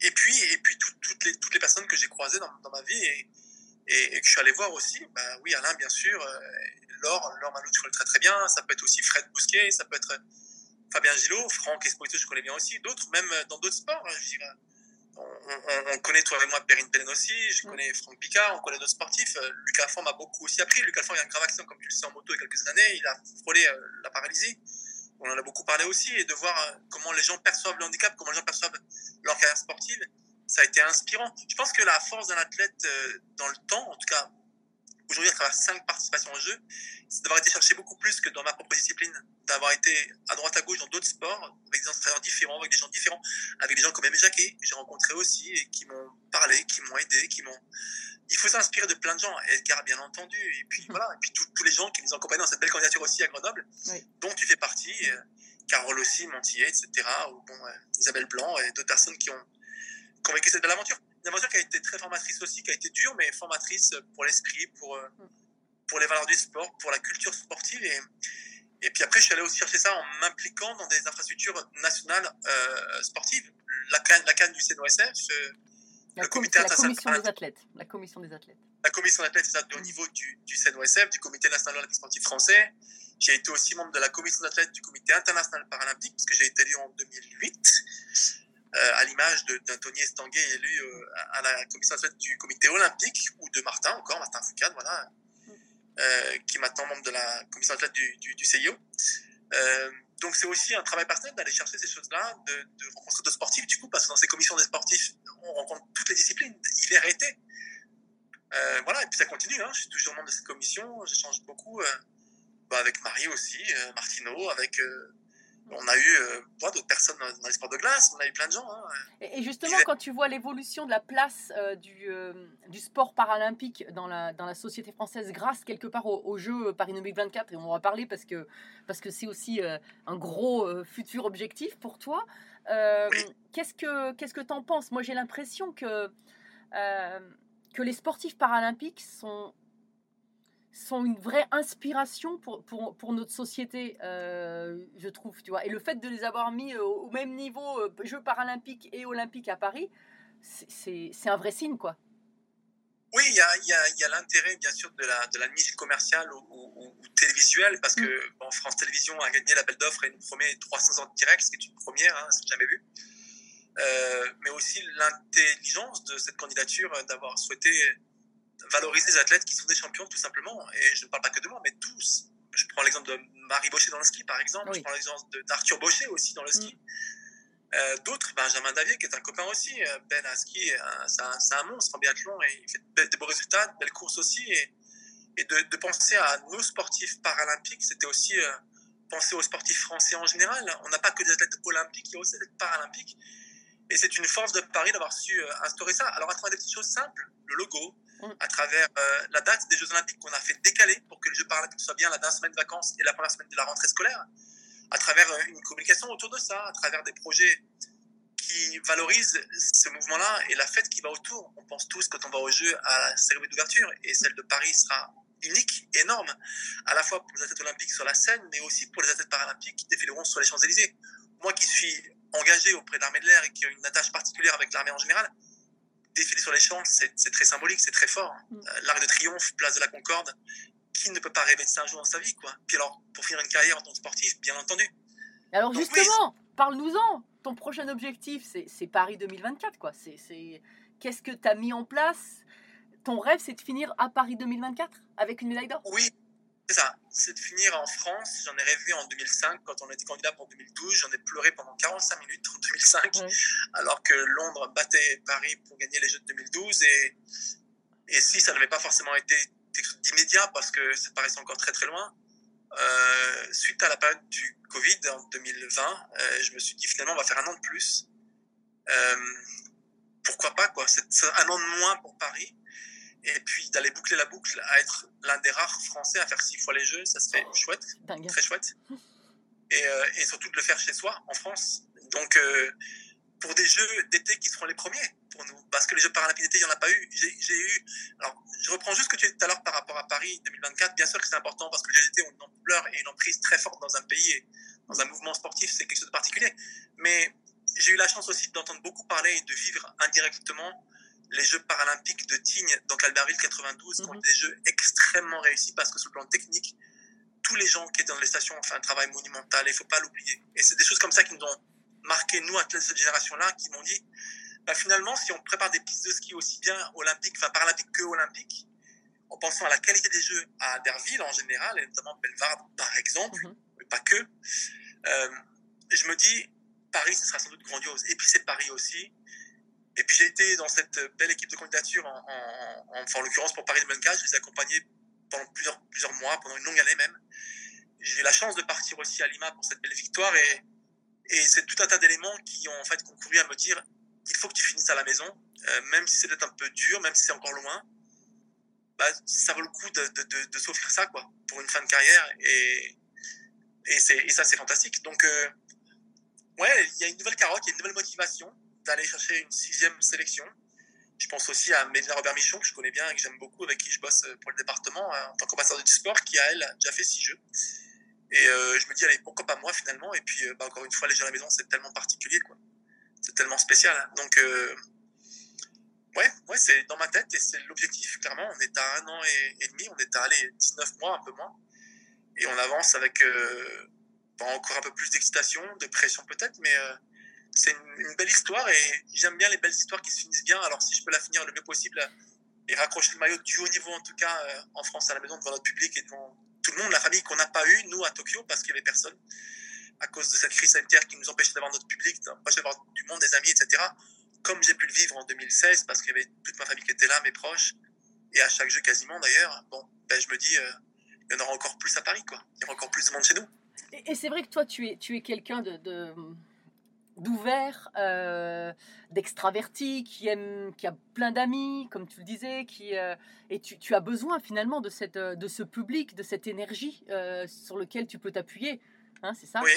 Et puis, et puis toutes, les, toutes les personnes que j'ai croisées dans, dans ma vie et, et, que je suis allé voir aussi, bah oui, Alain, bien sûr, euh, Laure, Laure Malou, je connais très très bien, ça peut être aussi Fred Bousquet, ça peut être euh, Fabien Gillot, Franck Esposito, je connais bien aussi, d'autres, même euh, dans d'autres sports, hein, je dirais. On, connaît toi et moi Perrine Pellen aussi, je mm. connais Franck Picard, on connaît d'autres sportifs. Lucas Fort m'a beaucoup aussi appris. Lucas Fort, il a un grave accident, comme tu le sais, en moto il y a quelques années. Il a frôlé la paralysie. On en a beaucoup parlé aussi. Et de voir comment les gens perçoivent le handicap, comment les gens perçoivent leur carrière sportive ça a été inspirant. Je pense que la force d'un athlète euh, dans le temps, en tout cas aujourd'hui à travers cinq participations en jeu, c'est d'avoir été chercher beaucoup plus que dans ma propre discipline, d'avoir été à droite à gauche dans d'autres sports, avec des entraîneurs différents, avec des gens différents, avec des gens comme Aimé Jacquet, que j'ai rencontré aussi et qui m'ont parlé, qui m'ont aidé, qui m'ont... Il faut s'inspirer de plein de gens, Edgar bien entendu, et puis mmh. voilà, et puis tous les gens qui nous ont accompagnés dans cette belle candidature aussi à Grenoble, dont tu fais partie, euh, Carole aussi, Montillet, etc., ou bon, euh, Isabelle Blanc et d'autres personnes qui ont qui ont vécu cette belle aventure. Une aventure qui a été très formatrice aussi, qui a été dure, mais formatrice pour l'esprit, pour, euh, pour les valeurs du sport, pour la culture sportive. Et, et puis après, je suis allé aussi chercher ça en m'impliquant dans des infrastructures nationales euh, sportives. La canne, la canne du CNOSF, euh, la le comité la commission des athlètes. La commission des athlètes. La commission des athlètes, c'est ça, au niveau du, du CNOSF, du comité national olympique sportif français. J'ai été aussi membre de la commission d'athlètes du comité international paralympique, parce que j'ai été élu en 2008. Euh, à l'image d'Anthony Estanguet élu euh, à la commission du comité olympique, ou de Martin encore, Martin Foucault, voilà, euh, qui est maintenant membre de la commission athlète du, du, du CIO. donc c'est aussi un travail personnel d'aller chercher ces choses-là, de, de, rencontrer d'autres sportifs, du coup, parce que dans ces commissions des sportifs, on rencontre toutes les disciplines, hiver et été. voilà, et puis ça continue, hein. je suis toujours membre de cette commission, j'échange beaucoup bah, avec Marie aussi, Martineau, avec on a eu euh, d'autres personnes dans, les sports de glace, on a eu plein de gens. Hein. Et, justement, quand tu vois l'évolution de la place euh, du, euh, du, sport paralympique dans la, dans la société française grâce quelque part au, jeu Paris 2024, et on va parler parce que parce que c'est aussi un gros futur objectif pour toi, qu'est-ce que qu'est-ce que tu en penses? Moi j'ai l'impression que, que les sportifs paralympiques sont sont une vraie inspiration pour, pour, pour notre société, euh, je trouve, tu vois. Et le fait de les avoir mis euh, au même niveau, euh, Jeux paralympiques et olympiques à Paris, c'est un vrai signe, quoi. Oui, il y a, a, y a l'intérêt, bien sûr, de la, de la commerciale ou, télévisuelle, parce que mm. France Télévisions a gagné l'appel d'offres et nous promet 300 ans de direct, ce qui est une première, hein, c'est jamais vu. mais aussi l'intelligence de cette candidature d'avoir souhaité valoriser les athlètes qui sont des champions tout simplement. Et je ne parle pas que de moi, mais tous. Je prends l'exemple de Marie Baucher dans le ski, par exemple. Je prends l'exemple d'Arthur Baucher aussi dans le ski. Mm. Euh, d'autres, Benjamin Davier, qui est un copain aussi. Euh, ben à ski, c'est un, un, monstre en biathlon et il fait de, beaux résultats, de belles courses aussi. Et, et de, penser à nos sportifs paralympiques, c'était aussi penser aux sportifs français en général. On n'a pas que des athlètes olympiques, il y a aussi des athlètes paralympiques. Et c'est une force de Paris d'avoir su instaurer ça. Alors à travers des petites choses simples, le logo. À travers la date des Jeux Olympiques qu'on a fait décaler pour que les Jeux Paralympiques soient bien la dernière semaine de vacances et la première semaine de la rentrée scolaire, à travers une communication autour de ça, à travers des projets qui valorisent ce mouvement-là et la fête qui va autour. On pense tous quand on va au jeu à la cérémonie d'ouverture et celle de Paris sera unique, énorme, à la fois pour les athlètes olympiques sur la scène, mais aussi pour les athlètes paralympiques qui défileront sur les Champs-Élysées. Moi qui suis engagé auprès de l'armée de l'air et qui a une attache particulière avec l'armée en général, défiler sur les champs, c'est très symbolique, c'est très fort. Mm. Euh, l'arc de triomphe, place de la Concorde, qui ne peut pas rêver de ça un jour dans sa vie, quoi. Puis alors, pour finir une carrière en tant que sportif, bien entendu. Alors justement, parle-nous-en. Ton prochain objectif, c'est Paris 2024, quoi. C'est qu'est-ce que tu as mis en place? Ton rêve, c'est de finir à Paris 2024 avec une médaille d'or? Oui, c'est ça. C'est de finir en France. J'en ai rêvé en 2005 quand on était candidat pour 2012. J'en ai pleuré pendant 45 minutes en 2005, alors que Londres battait Paris pour gagner les Jeux de 2012. Et, et si ça n'avait pas forcément été quelque chose d'immédiat parce que ça paraissait encore très très loin, euh, suite à la période du Covid en 2020, euh, je me suis dit finalement on va faire un an de plus. Euh, pourquoi pas quoi? C'est un an de moins pour Paris. Et puis d'aller boucler la boucle, à être l'un des rares Français à faire six fois les Jeux, ça serait oh, chouette, très chouette. [LAUGHS] Et, et, surtout de le faire chez soi, en France. Donc pour des Jeux d'été qui seront les premiers pour nous, parce que les Jeux paralympiques d'été, il n'y en a pas eu. J'ai eu. Alors, je reprends juste ce que tu dit tout à l'heure par rapport à Paris 2024. Bien sûr que c'est important parce que les Jeux d'été ont une ampleur et une emprise très forte dans un pays et dans un mouvement sportif, c'est quelque chose de particulier. Mais j'ai eu la chance aussi d'entendre beaucoup parler et de vivre indirectement les Jeux paralympiques de Tignes dans Calderville 92, qui ont été des Jeux extrêmement réussis parce que sur le plan technique, tous les gens qui étaient dans les stations ont fait un travail monumental et il ne faut pas l'oublier. Et c'est des choses comme ça qui nous ont marqué, nous, à cette génération-là, qui m'ont dit, bah, finalement, si on prépare des pistes de ski aussi bien olympiques, enfin paralympiques que olympiques, en pensant à la qualité des jeux à Derville en général, et notamment Belvarde par exemple, mhm. mais pas que, euh, je me dis, Paris, ce sera sans doute grandiose. Et puis c'est Paris aussi. Et puis j'ai été dans cette belle équipe de candidature, en, en, en, l'occurrence pour Paris 2024, je les ai accompagnés pendant plusieurs, plusieurs mois, pendant une longue année même. J'ai eu la chance de partir aussi à Lima pour cette belle victoire et et c'est tout un tas d'éléments qui ont en fait concouru à me dire il faut que tu finisses à la maison, euh, même si c'est peut-être un peu dur, même si c'est encore loin. Bah, ça vaut le coup de, de, de, s'offrir ça quoi, pour une fin de carrière. Et, et, et ça, c'est fantastique. Donc, euh, ouais, il y a une nouvelle carotte, il y a une nouvelle motivation d'aller chercher une sixième sélection. Je pense aussi à Mélina Robert-Michon, que je connais bien et que j'aime beaucoup, avec qui je bosse pour le département en tant qu'ambassadeur du sport, qui a, elle, déjà fait six jeux. Et euh, je me dis, allez, pourquoi pas moi finalement? Et puis, euh, bah, encore une fois, les jeux à la maison, c'est tellement particulier, quoi. C'est tellement spécial. Donc, euh, ouais, ouais c'est dans ma tête et c'est l'objectif, clairement. On est à un an et, demi, on est à aller 19 mois, un peu moins. Et on avance avec encore un peu plus d'excitation, de pression peut-être, mais c'est une, belle histoire et j'aime bien les belles histoires qui se finissent bien. Alors, si je peux la finir le mieux possible et raccrocher le maillot du haut niveau, en tout cas, en France à la maison, devant notre public et devant tout le monde, la famille qu'on n'a pas eu, nous, à Tokyo, parce qu'il n'y avait personne, à cause de cette crise sanitaire qui nous empêchait d'avoir notre public, d'avoir du monde, des amis, etc. Comme j'ai pu le vivre en 2016, parce qu'il y avait toute ma famille qui était là, mes proches, et à chaque jeu quasiment d'ailleurs, bon, ben, je me dis, euh, il y en aura encore plus à Paris, quoi. Il y aura encore plus de monde chez nous. Et, c'est vrai que toi, tu es, tu es quelqu'un de d'ouvert, euh, d'extraverti, qui aime, qui a plein d'amis, comme tu le disais, qui euh, et tu, as besoin finalement de cette, euh, de ce public, de cette énergie sur lequel tu peux t'appuyer, hein, c'est ça? Oui.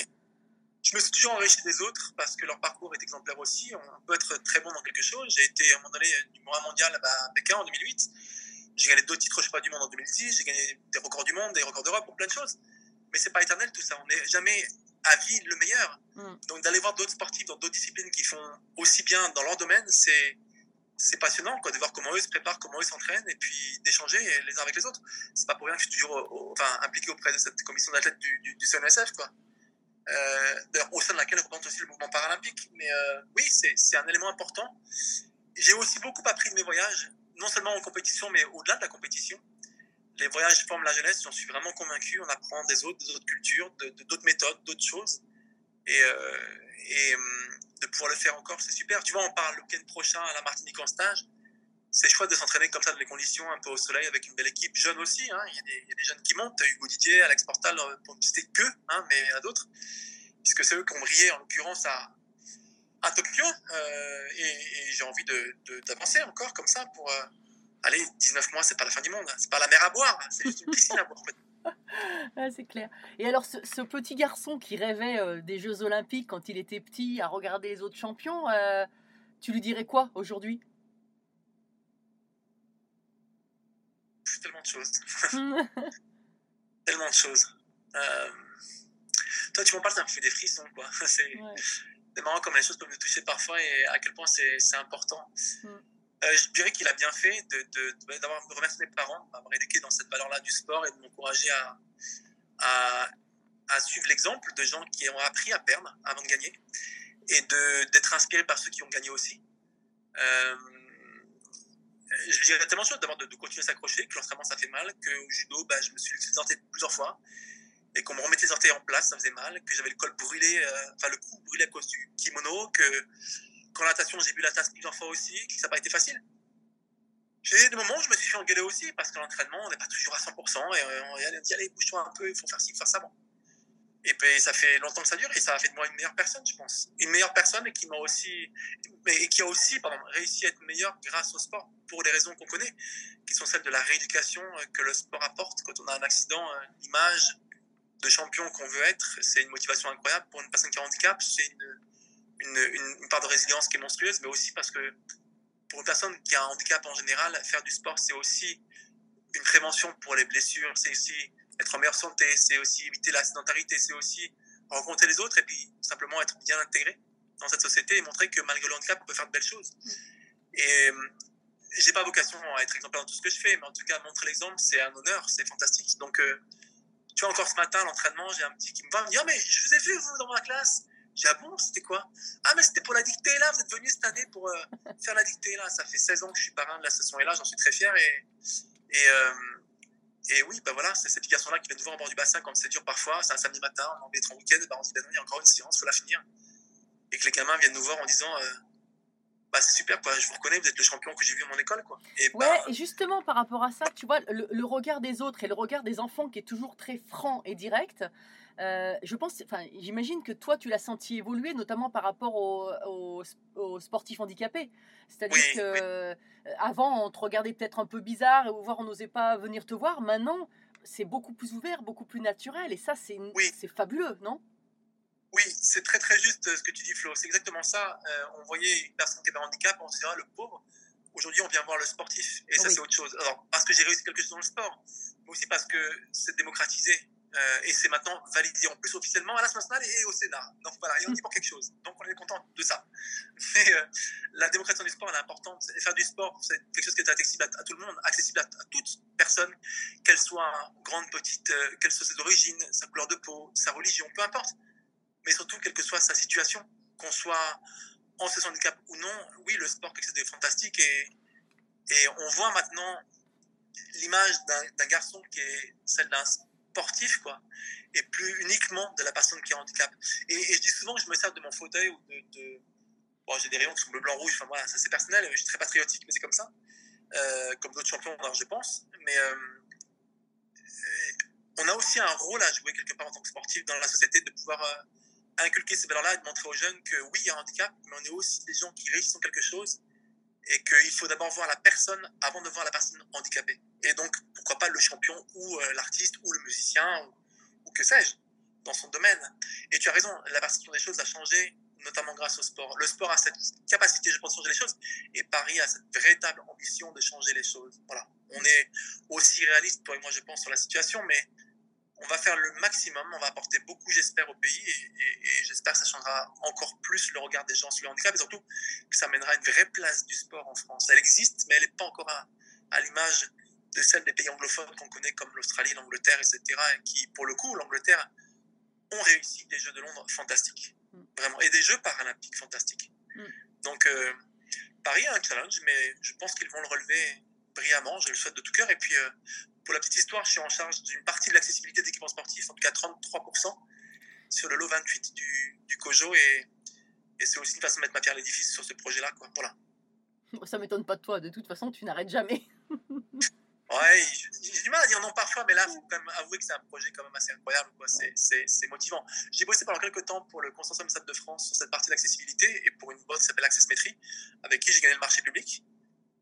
Je me suis toujours enrichi des autres parce que leur parcours est exemplaire aussi. On peut être très bon dans quelque chose. J'ai été à un moment numéro un mondial à Pékin en 2008. J'ai gagné deux titres, pas, du monde en 2010. J'ai gagné des records du monde, des records d'Europe pour plein de choses. Mais c'est pas éternel tout ça. On n'est jamais à vie le meilleur. Mm. Donc d'aller voir d'autres sportifs dans d'autres disciplines qui font aussi bien dans leur domaine, c'est c'est passionnant quoi, de voir comment eux se préparent, comment eux s'entraînent et puis d'échanger les uns avec les autres. C'est pas pour rien que je suis toujours enfin, impliqué auprès de cette commission d'athlètes du, du, du, CNSF quoi. Euh, au sein de laquelle représente aussi le mouvement paralympique. Mais euh, oui, c'est un élément important. J'ai aussi beaucoup appris de mes voyages, non seulement en compétition, mais au-delà de la compétition les voyages forment la jeunesse, j'en suis vraiment convaincu. On apprend des autres, des autres cultures, d'autres méthodes, d'autres choses. Et, euh, hum, de pouvoir le faire encore, c'est super. Tu vois, on parle le week-end prochain à la Martinique en stage. c'est chouette de s'entraîner comme ça dans les conditions, un peu au soleil, avec une belle équipe, jeune aussi. Hein. Il, y a des, jeunes qui montent, Hugo Didier, Alex Portal, euh, pour ne citer que, hein, mais à d'autres, puisque c'est eux qui ont brillé, en l'occurrence, à, à Tokyo. Euh, et, j'ai envie d'avancer de, encore comme ça pour. Euh, aller, 19 mois, c'est pas la fin du monde, c'est pas la mer à boire, c'est juste une piscine à boire. [LAUGHS] ah, c'est clair. Et alors, ce, petit garçon qui rêvait des Jeux Olympiques quand il était petit, à regarder les autres champions, tu lui dirais quoi aujourd'hui? Tellement de choses. [LAUGHS] [LAUGHS] tellement de choses. Euh, toi, tu m'en parles, ça me fait des frissons, quoi. C'est marrant comme les choses peuvent me toucher parfois et à quel point c'est important. Mm. Euh, je dirais qu'il a bien fait d'avoir de, remercié mes parents, d'avoir éduqué dans cette valeur-là du sport et de m'encourager à, suivre l'exemple de gens qui ont appris à perdre avant de gagner et d'être inspirés par ceux qui ont gagné aussi. Euh, je dirais tellement chose d'abord de, de, continuer à s'accrocher, que l'entraînement ça fait mal, que au judo, bah, je me suis orteils plusieurs fois, et qu'on me remettait les orteils en place, ça faisait mal, que j'avais le col brûlé, euh, le cou brûlé à cause du kimono, que quand la natation j'ai bu la tasse plusieurs fois aussi, ça n'a pas été facile. J'ai des moments où je me suis fait engueuler aussi, parce que l'entraînement, on n'est pas toujours à 100%, et on dit allez, bouge-toi un peu, il faut faire ci, faire ça. Bon. Et puis ça fait longtemps que ça dure et ça a fait de moi une meilleure personne, je pense. Une meilleure personne et qui m'a aussi, mais qui a aussi, pardon, réussi à être meilleure grâce au sport pour les raisons qu'on connaît, qui sont celles de la rééducation euh, que le sport apporte quand on a un accident, euh, l'image de champion qu'on veut être, c'est une motivation incroyable pour une personne qui a un handicap, c'est une, une, une, part de résilience qui est monstrueuse, mais aussi parce que pour une personne qui a un handicap en général, faire du sport, c'est aussi une prévention pour les blessures, c'est aussi être en meilleure santé, c'est aussi éviter la sédentarité, c'est aussi rencontrer les autres et puis simplement être bien intégré dans cette société et montrer que malgré le handicap, on peut faire de belles choses. Mm. Et euh, j'ai pas vocation à être exemplaire dans tout ce que je fais, mais en tout cas, montrer l'exemple, c'est un honneur, c'est fantastique. Donc, euh, tu vois, encore ce matin, l'entraînement, j'ai un petit qui me va me dire, oh, mais je vous ai vu, vous, dans ma classe. J'ai ah bon, c'était quoi? Ah, mais c'était pour la dictée là, vous êtes venu cette année pour euh, [LAUGHS] faire la dictée là. Ça fait 16 ans que je suis parrain de la session et là, j'en suis très fier. Et, et, et oui, bah voilà, c'est ces petits garçons-là qui viennent nous voir en bord du bassin quand c'est dur parfois. C'est un samedi matin, on être en week-end, bah on se dit, bah non, il y a encore une séance, il faut la finir. Et que les gamins viennent nous voir en disant, euh, bah c'est super, quoi, je vous reconnais, vous êtes le champion que j'ai vu à mon école. Quoi. Et ouais, bah, et justement, par rapport à ça, tu vois, le, regard des autres et le regard des enfants qui est toujours très franc et direct, euh, je pense, enfin, j'imagine que toi, tu l'as senti évoluer, notamment par rapport aux, sportifs handicapés. C'est-à-dire que euh, avant, on te regardait peut-être un peu bizarre, ou voire on n'osait pas venir te voir. Maintenant, c'est beaucoup plus ouvert, beaucoup plus naturel, et ça, c'est c'est fabuleux, non? Oui, c'est très très juste euh, ce que tu dis, Flo. C'est exactement ça. on voyait une personne qui avait un handicap, on se disait ah, le pauvre. Aujourd'hui, on vient voir le sportif, et ça, c'est autre chose. Alors, parce que j'ai réussi quelque chose dans le sport, mais aussi parce que c'est démocratisé. Euh, et c'est maintenant validé en plus officiellement à l'Assemblée nationale et au Sénat. Donc voilà, et on dit pour quelque chose. Donc on est content de ça. [LAUGHS] Mais euh, la démocratie du sport, elle est importante. Faire du sport, c'est quelque chose qui est accessible à, tout le monde, accessible à, toute personne, qu'elle soit grande, petite, euh, quelle soit ses origines, sa couleur de peau, sa religion, peu importe. Mais surtout, quelle que soit sa situation, qu'on soit en de handicap ou non, oui, le sport, quelque chose de fantastique. Et, et on voit maintenant l'image d'un garçon qui est celle d'un sportif, quoi, et plus uniquement de la personne qui a un handicap. Et, je dis souvent que je me sers de mon fauteuil ou de. Bon, j'ai des rayons qui sont bleu, blanc, rouge, enfin voilà, ça c'est personnel, je suis très patriotique, mais c'est comme ça. Euh, comme d'autres champions, je pense. Mais euh, on a aussi un rôle à jouer quelque part en tant que sportif dans la société, de pouvoir euh, inculquer ces valeurs-là et de montrer aux jeunes que oui, il y a un handicap, mais on est aussi des gens qui réussissent quelque chose et qu'il faut d'abord voir la personne avant de voir la personne handicapée. Et donc, pourquoi pas le champion ou euh, l'artiste ou le musicien ou, que sais-je dans son domaine. Et tu as raison, la perception des choses a changé, notamment grâce au sport. Le sport a cette capacité, je pense, de changer les choses, et Paris a cette véritable ambition de changer les choses. Voilà. On est aussi réaliste, toi et moi, je pense, sur la situation, mais on va faire le maximum, on va apporter beaucoup, j'espère, au pays, et, j'espère que ça changera encore plus le regard des gens sur le handicap, et surtout que ça mènera une vraie place du sport en France. Elle existe, mais elle n'est pas encore à, l'image de celle des pays anglophones qu'on connaît comme l'Australie, l'Angleterre, etc., et qui, pour le coup, l'Angleterre, ont réussi des Jeux de Londres fantastiques, mm. vraiment, et des Jeux paralympiques fantastiques. Mm. Donc, euh, Paris a un challenge, mais je pense qu'ils vont le relever brillamment, je le souhaite de tout cœur, et puis euh, pour la petite histoire, je suis en charge d'une partie de l'accessibilité d'équipements sportifs, en tout cas 33%, sur le lot 28 du, du COJO. Et, et c'est aussi une façon de mettre ma pierre à l'édifice sur ce projet-là. Voilà. Ça m'étonne pas de toi, de toute façon, tu n'arrêtes jamais. [LAUGHS] Ouais, j'ai du mal à dire non parfois, mais là, il faut quand même avouer que c'est un projet quand même assez incroyable. C'est motivant. J'ai bossé pendant quelques temps pour le Consortium Stade de France sur cette partie d'accessibilité et pour une boîte qui s'appelle Accessmetry, avec qui j'ai gagné le marché public.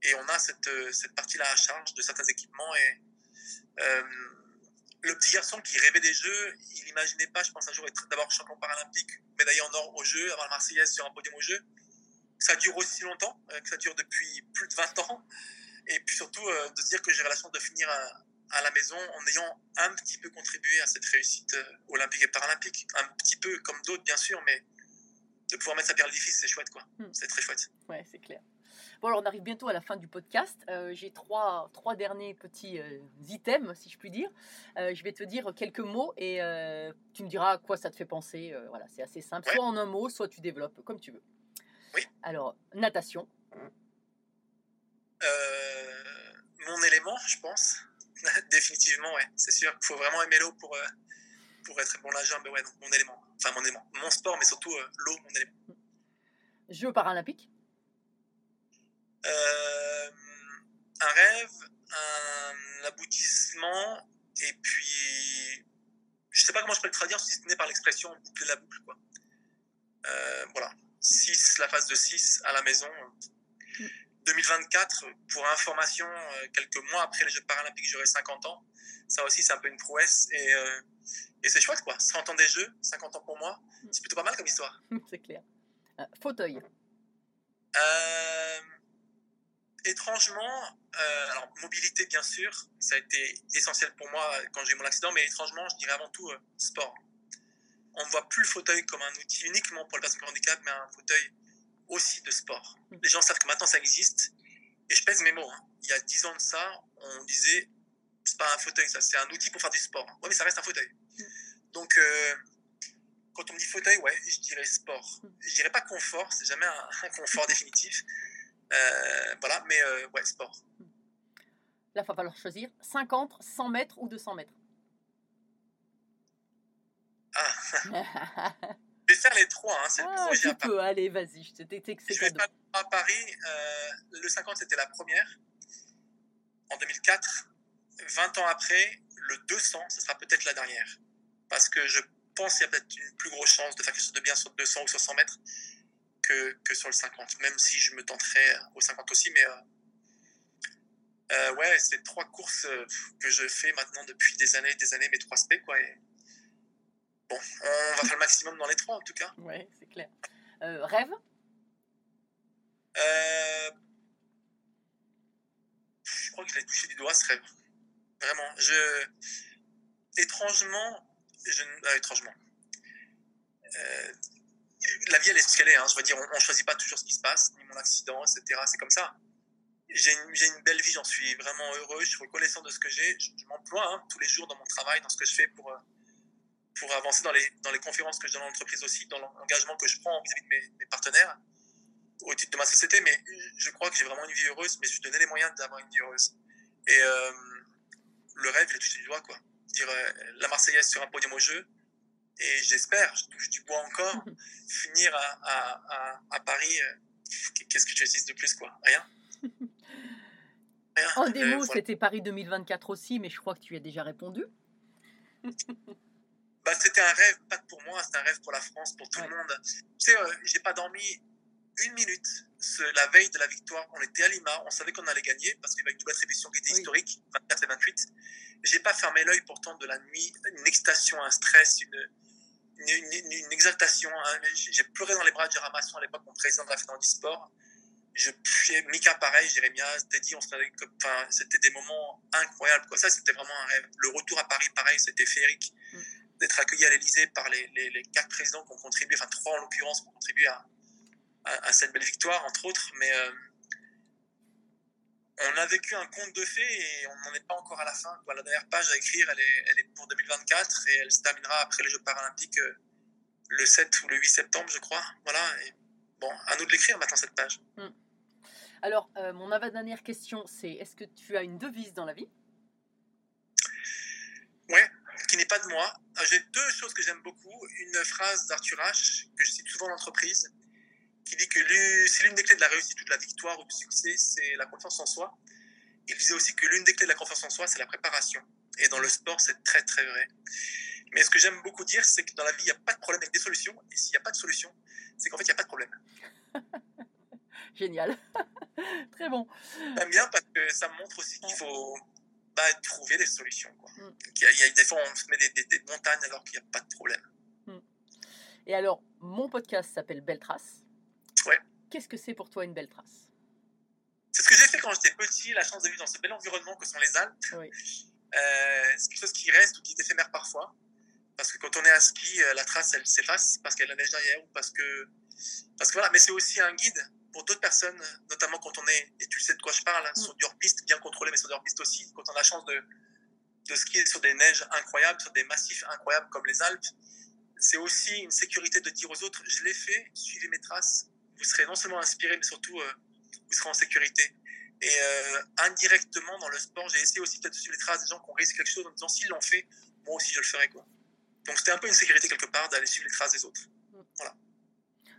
Et on a cette, cette partie-là à charge de certains équipements. Et euh, le petit garçon qui rêvait des Jeux, il n'imaginait pas, je pense, un jour être d'abord champion paralympique, médaillé en or aux Jeux, avoir la Marseillaise sur un podium aux Jeux. Ça dure aussi longtemps, euh, que ça dure depuis plus de 20 ans. Et puis surtout, euh, de se dire que j'ai la chance de finir à, la maison en ayant un petit peu contribué à cette réussite olympique et paralympique. Un petit peu, comme d'autres, bien sûr, mais de pouvoir mettre sa pierre à l'édifice, c'est chouette, quoi. Hmm. C'est très chouette. Ouais, c'est clair. Bon, alors on arrive bientôt à la fin du podcast. Euh, j'ai trois, trois derniers petits items, si je puis dire. je vais te dire quelques mots et tu me diras à quoi ça te fait penser. voilà, c'est assez simple. Soit en un mot, soit tu développes, comme tu veux. Oui. Alors, natation. Euh, mon élément, je pense. [LAUGHS] Définitivement, ouais. C'est sûr qu'il faut vraiment aimer l'eau pour, euh, pour être bon nageur. Mais ouais, donc mon élément. Enfin, mon élément. Mon sport, mais surtout euh, l'eau, mon élément. Jeux paralympiques Un rêve, un aboutissement, et puis. Je sais pas comment je peux le traduire si ce n'est par l'expression boucler la boucle, quoi. voilà. 6, la phase de 6 à la maison. 2024, pour information, euh, quelques mois après les Jeux paralympiques, j'aurai 50 ans. Ça aussi, c'est un peu une prouesse. Et, euh, et c'est chouette, quoi. 100 ans des Jeux, 50 ans pour moi. C'est plutôt pas mal comme histoire. [LAUGHS] c'est clair. Euh, fauteuil. Étrangement, alors mobilité, bien sûr, ça a été essentiel pour moi quand j'ai eu mon accident, mais étrangement, je dirais avant tout sport. On ne voit plus le fauteuil comme un outil uniquement pour les personnes handicap, mais un fauteuil aussi de sport. Mm. Les gens savent que maintenant ça existe. Et je pèse mes mots. Hein. Il y a 10 ans de ça, on disait c'est pas un fauteuil, ça, c'est un outil pour faire du sport. Ouais, mais ça reste un fauteuil. Mm. Donc, euh, quand on me dit fauteuil, ouais, je dirais sport. Mm. Je dirais pas confort, c'est jamais un, confort [LAUGHS] définitif. Euh, voilà, mais euh, ouais, sport. Là, il va falloir choisir 50, 100 mètres ou 200 mètres. Ah [LAUGHS] Je vais faire les trois. Hein, c'est ah, tu peux, allez, vas-y, je t'ai que Je vais faire à Paris. Euh, le 50, c'était la première, en 2004. 20 ans après, le 200, ce sera peut-être la dernière. Parce que je pense qu'il y a peut-être une plus grosse chance de faire quelque chose de bien sur 200 ou sur 100 mètres que, que sur le 50. Même si je me tenterai au 50 aussi. Mais euh, euh, ouais, c'est trois courses que je fais maintenant depuis des années des années, mes trois SP. Quoi, et Bon, on va faire le maximum dans les trois en tout cas. Oui, c'est clair. Euh, rêve? Euh, Je crois que je l'ai touché du doigt ce rêve. Vraiment. Je... Étrangement, je... Ah, étrangement. Euh, la vie, elle est ce qu'elle est. Hein. Je veux dire, on ne choisit pas toujours ce qui se passe, ni mon accident, etc. C'est comme ça. J'ai une, belle vie, j'en suis vraiment heureux. Je suis reconnaissant de ce que j'ai. Je, m'emploie hein, tous les jours dans mon travail, dans ce que je fais pour pour avancer dans les, dans les conférences que je donne en entreprise aussi, dans l'engagement que je prends vis-à-vis de mes, partenaires au titre de ma société. Mais je crois que j'ai vraiment une vie heureuse, mais je suis donné les moyens d'avoir une vie heureuse. Et euh, le rêve, il est touché du doigt, quoi. Dire euh, la Marseillaise sur un podium au jeu. Et j'espère, je touche du bois encore, [LAUGHS] finir à, à, à, Paris. Euh, qu'est-ce que tu utilises de plus, quoi? Rien? Rien. En démo, c'était Paris 2024 aussi, mais je crois que tu y as déjà répondu. [LAUGHS] Bah, c'était un rêve, pas pour moi, c'était un rêve pour la France, pour tout le monde. Tu sais, euh, j'ai pas dormi une minute la veille de la victoire. On était à Lima, on savait qu'on allait gagner parce qu'il y avait une double attribution qui était historique, 24 et 28. J'ai pas fermé l'œil pourtant de la nuit, une excitation, un stress, une, une, exaltation. Hein. J'ai pleuré dans les bras de Jéramasson à l'époque, mon président de la Fédération Sport. Je, Mika pareil, Jérémia, dit, on enfin, c'était des moments incroyables. Quoi. Ça, c'était vraiment un rêve. Le retour à Paris, pareil, c'était féerique. Mm d'être accueilli à l'Elysée par les, les, quatre présidents qui ont contribué, enfin trois en l'occurrence, qui ont contribué à, à, cette belle victoire, entre autres. Mais euh, on a vécu un conte de fées et on n'en est pas encore à la fin. La dernière page à écrire, elle est, elle est, pour 2024 et elle se terminera après les Jeux paralympiques euh, le 7 ou le 8 septembre, je crois. Voilà. Et bon, à nous de l'écrire maintenant, cette page. Hmm. Alors, euh, mon avant-dernière question, c'est est-ce que tu as une devise dans la vie? Ouais, qui n'est pas de moi. Euh, j'ai deux choses que j'aime beaucoup. Une phrase d'Arthur H, que je cite souvent en entreprise, qui dit que c'est l'une des clés de la réussite ou de la victoire ou du succès, c'est la confiance en soi. Il disait aussi que l'une des clés de la confiance en soi, c'est la préparation. Et dans le sport, c'est très très vrai. Mais ce que j'aime beaucoup dire, c'est que dans la vie, il n'y a pas de problème avec des solutions. Et s'il n'y a pas de solution, c'est qu'en fait, il n'y a pas de problème. [LAUGHS] Génial. [LAUGHS] très bon. J'aime bien parce que ça montre aussi qu'il faut bah, trouver des solutions. Mm. Il, y a, des fois, on se met des, montagnes alors qu'il n'y a pas de problème. Mm. Et alors, mon podcast s'appelle Belle Trace. Ouais. Qu'est-ce que c'est pour toi une belle trace? C'est ce que j'ai fait quand j'étais petit, la chance de vivre dans ce bel environnement que sont les Alpes. Oui. Euh, c'est quelque chose qui reste ou qui est éphémère parfois. Parce que quand on est à ski, euh, la trace, elle s'efface parce qu'il y a la neige derrière ou parce que. Parce que voilà, mais c'est aussi un guide pour d'autres personnes, notamment quand on est, et tu sais de quoi je parle, hein, sur du hors-piste, bien contrôlé, mais sur du hors-piste aussi, quand on a la chance de, de skier sur des neiges incroyables, sur des massifs incroyables comme les Alpes, c'est aussi une sécurité de dire aux autres, je l'ai fait, suivez mes traces, vous serez non seulement inspiré, mais surtout, euh, vous serez en sécurité. Et euh, indirectement, dans le sport, j'ai essayé aussi de suivre les traces des gens qui ont réussi quelque chose en disant, s'ils l'ont fait, moi aussi je le ferai. Quoi. Donc c'était un peu une sécurité quelque part d'aller suivre les traces des autres. Voilà.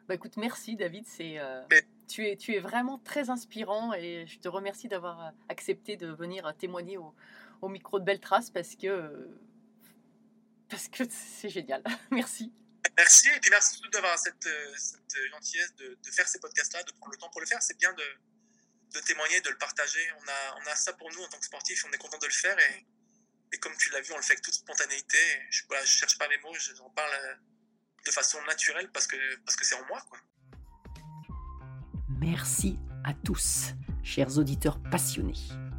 Bah écoute, merci David, c'est euh, tu es tu es vraiment très inspirant et je te remercie d'avoir accepté de venir témoigner au, au micro de Belle Trace parce que parce que c'est génial. [LAUGHS] merci. Merci et puis merci surtout d'avoir cette, cette, gentillesse de, faire ces podcasts-là, de prendre le temps pour le faire. C'est bien de, de témoigner, de le partager. On a, on a ça pour nous en tant que sportif, on est content de le faire et, et comme tu l'as vu, on le fait avec toute spontanéité. Je ne cherche pas mes mots, j'en parle euh, de façon naturelle parce que parce que c'est en moi. Merci à tous, chers auditeurs passionnés.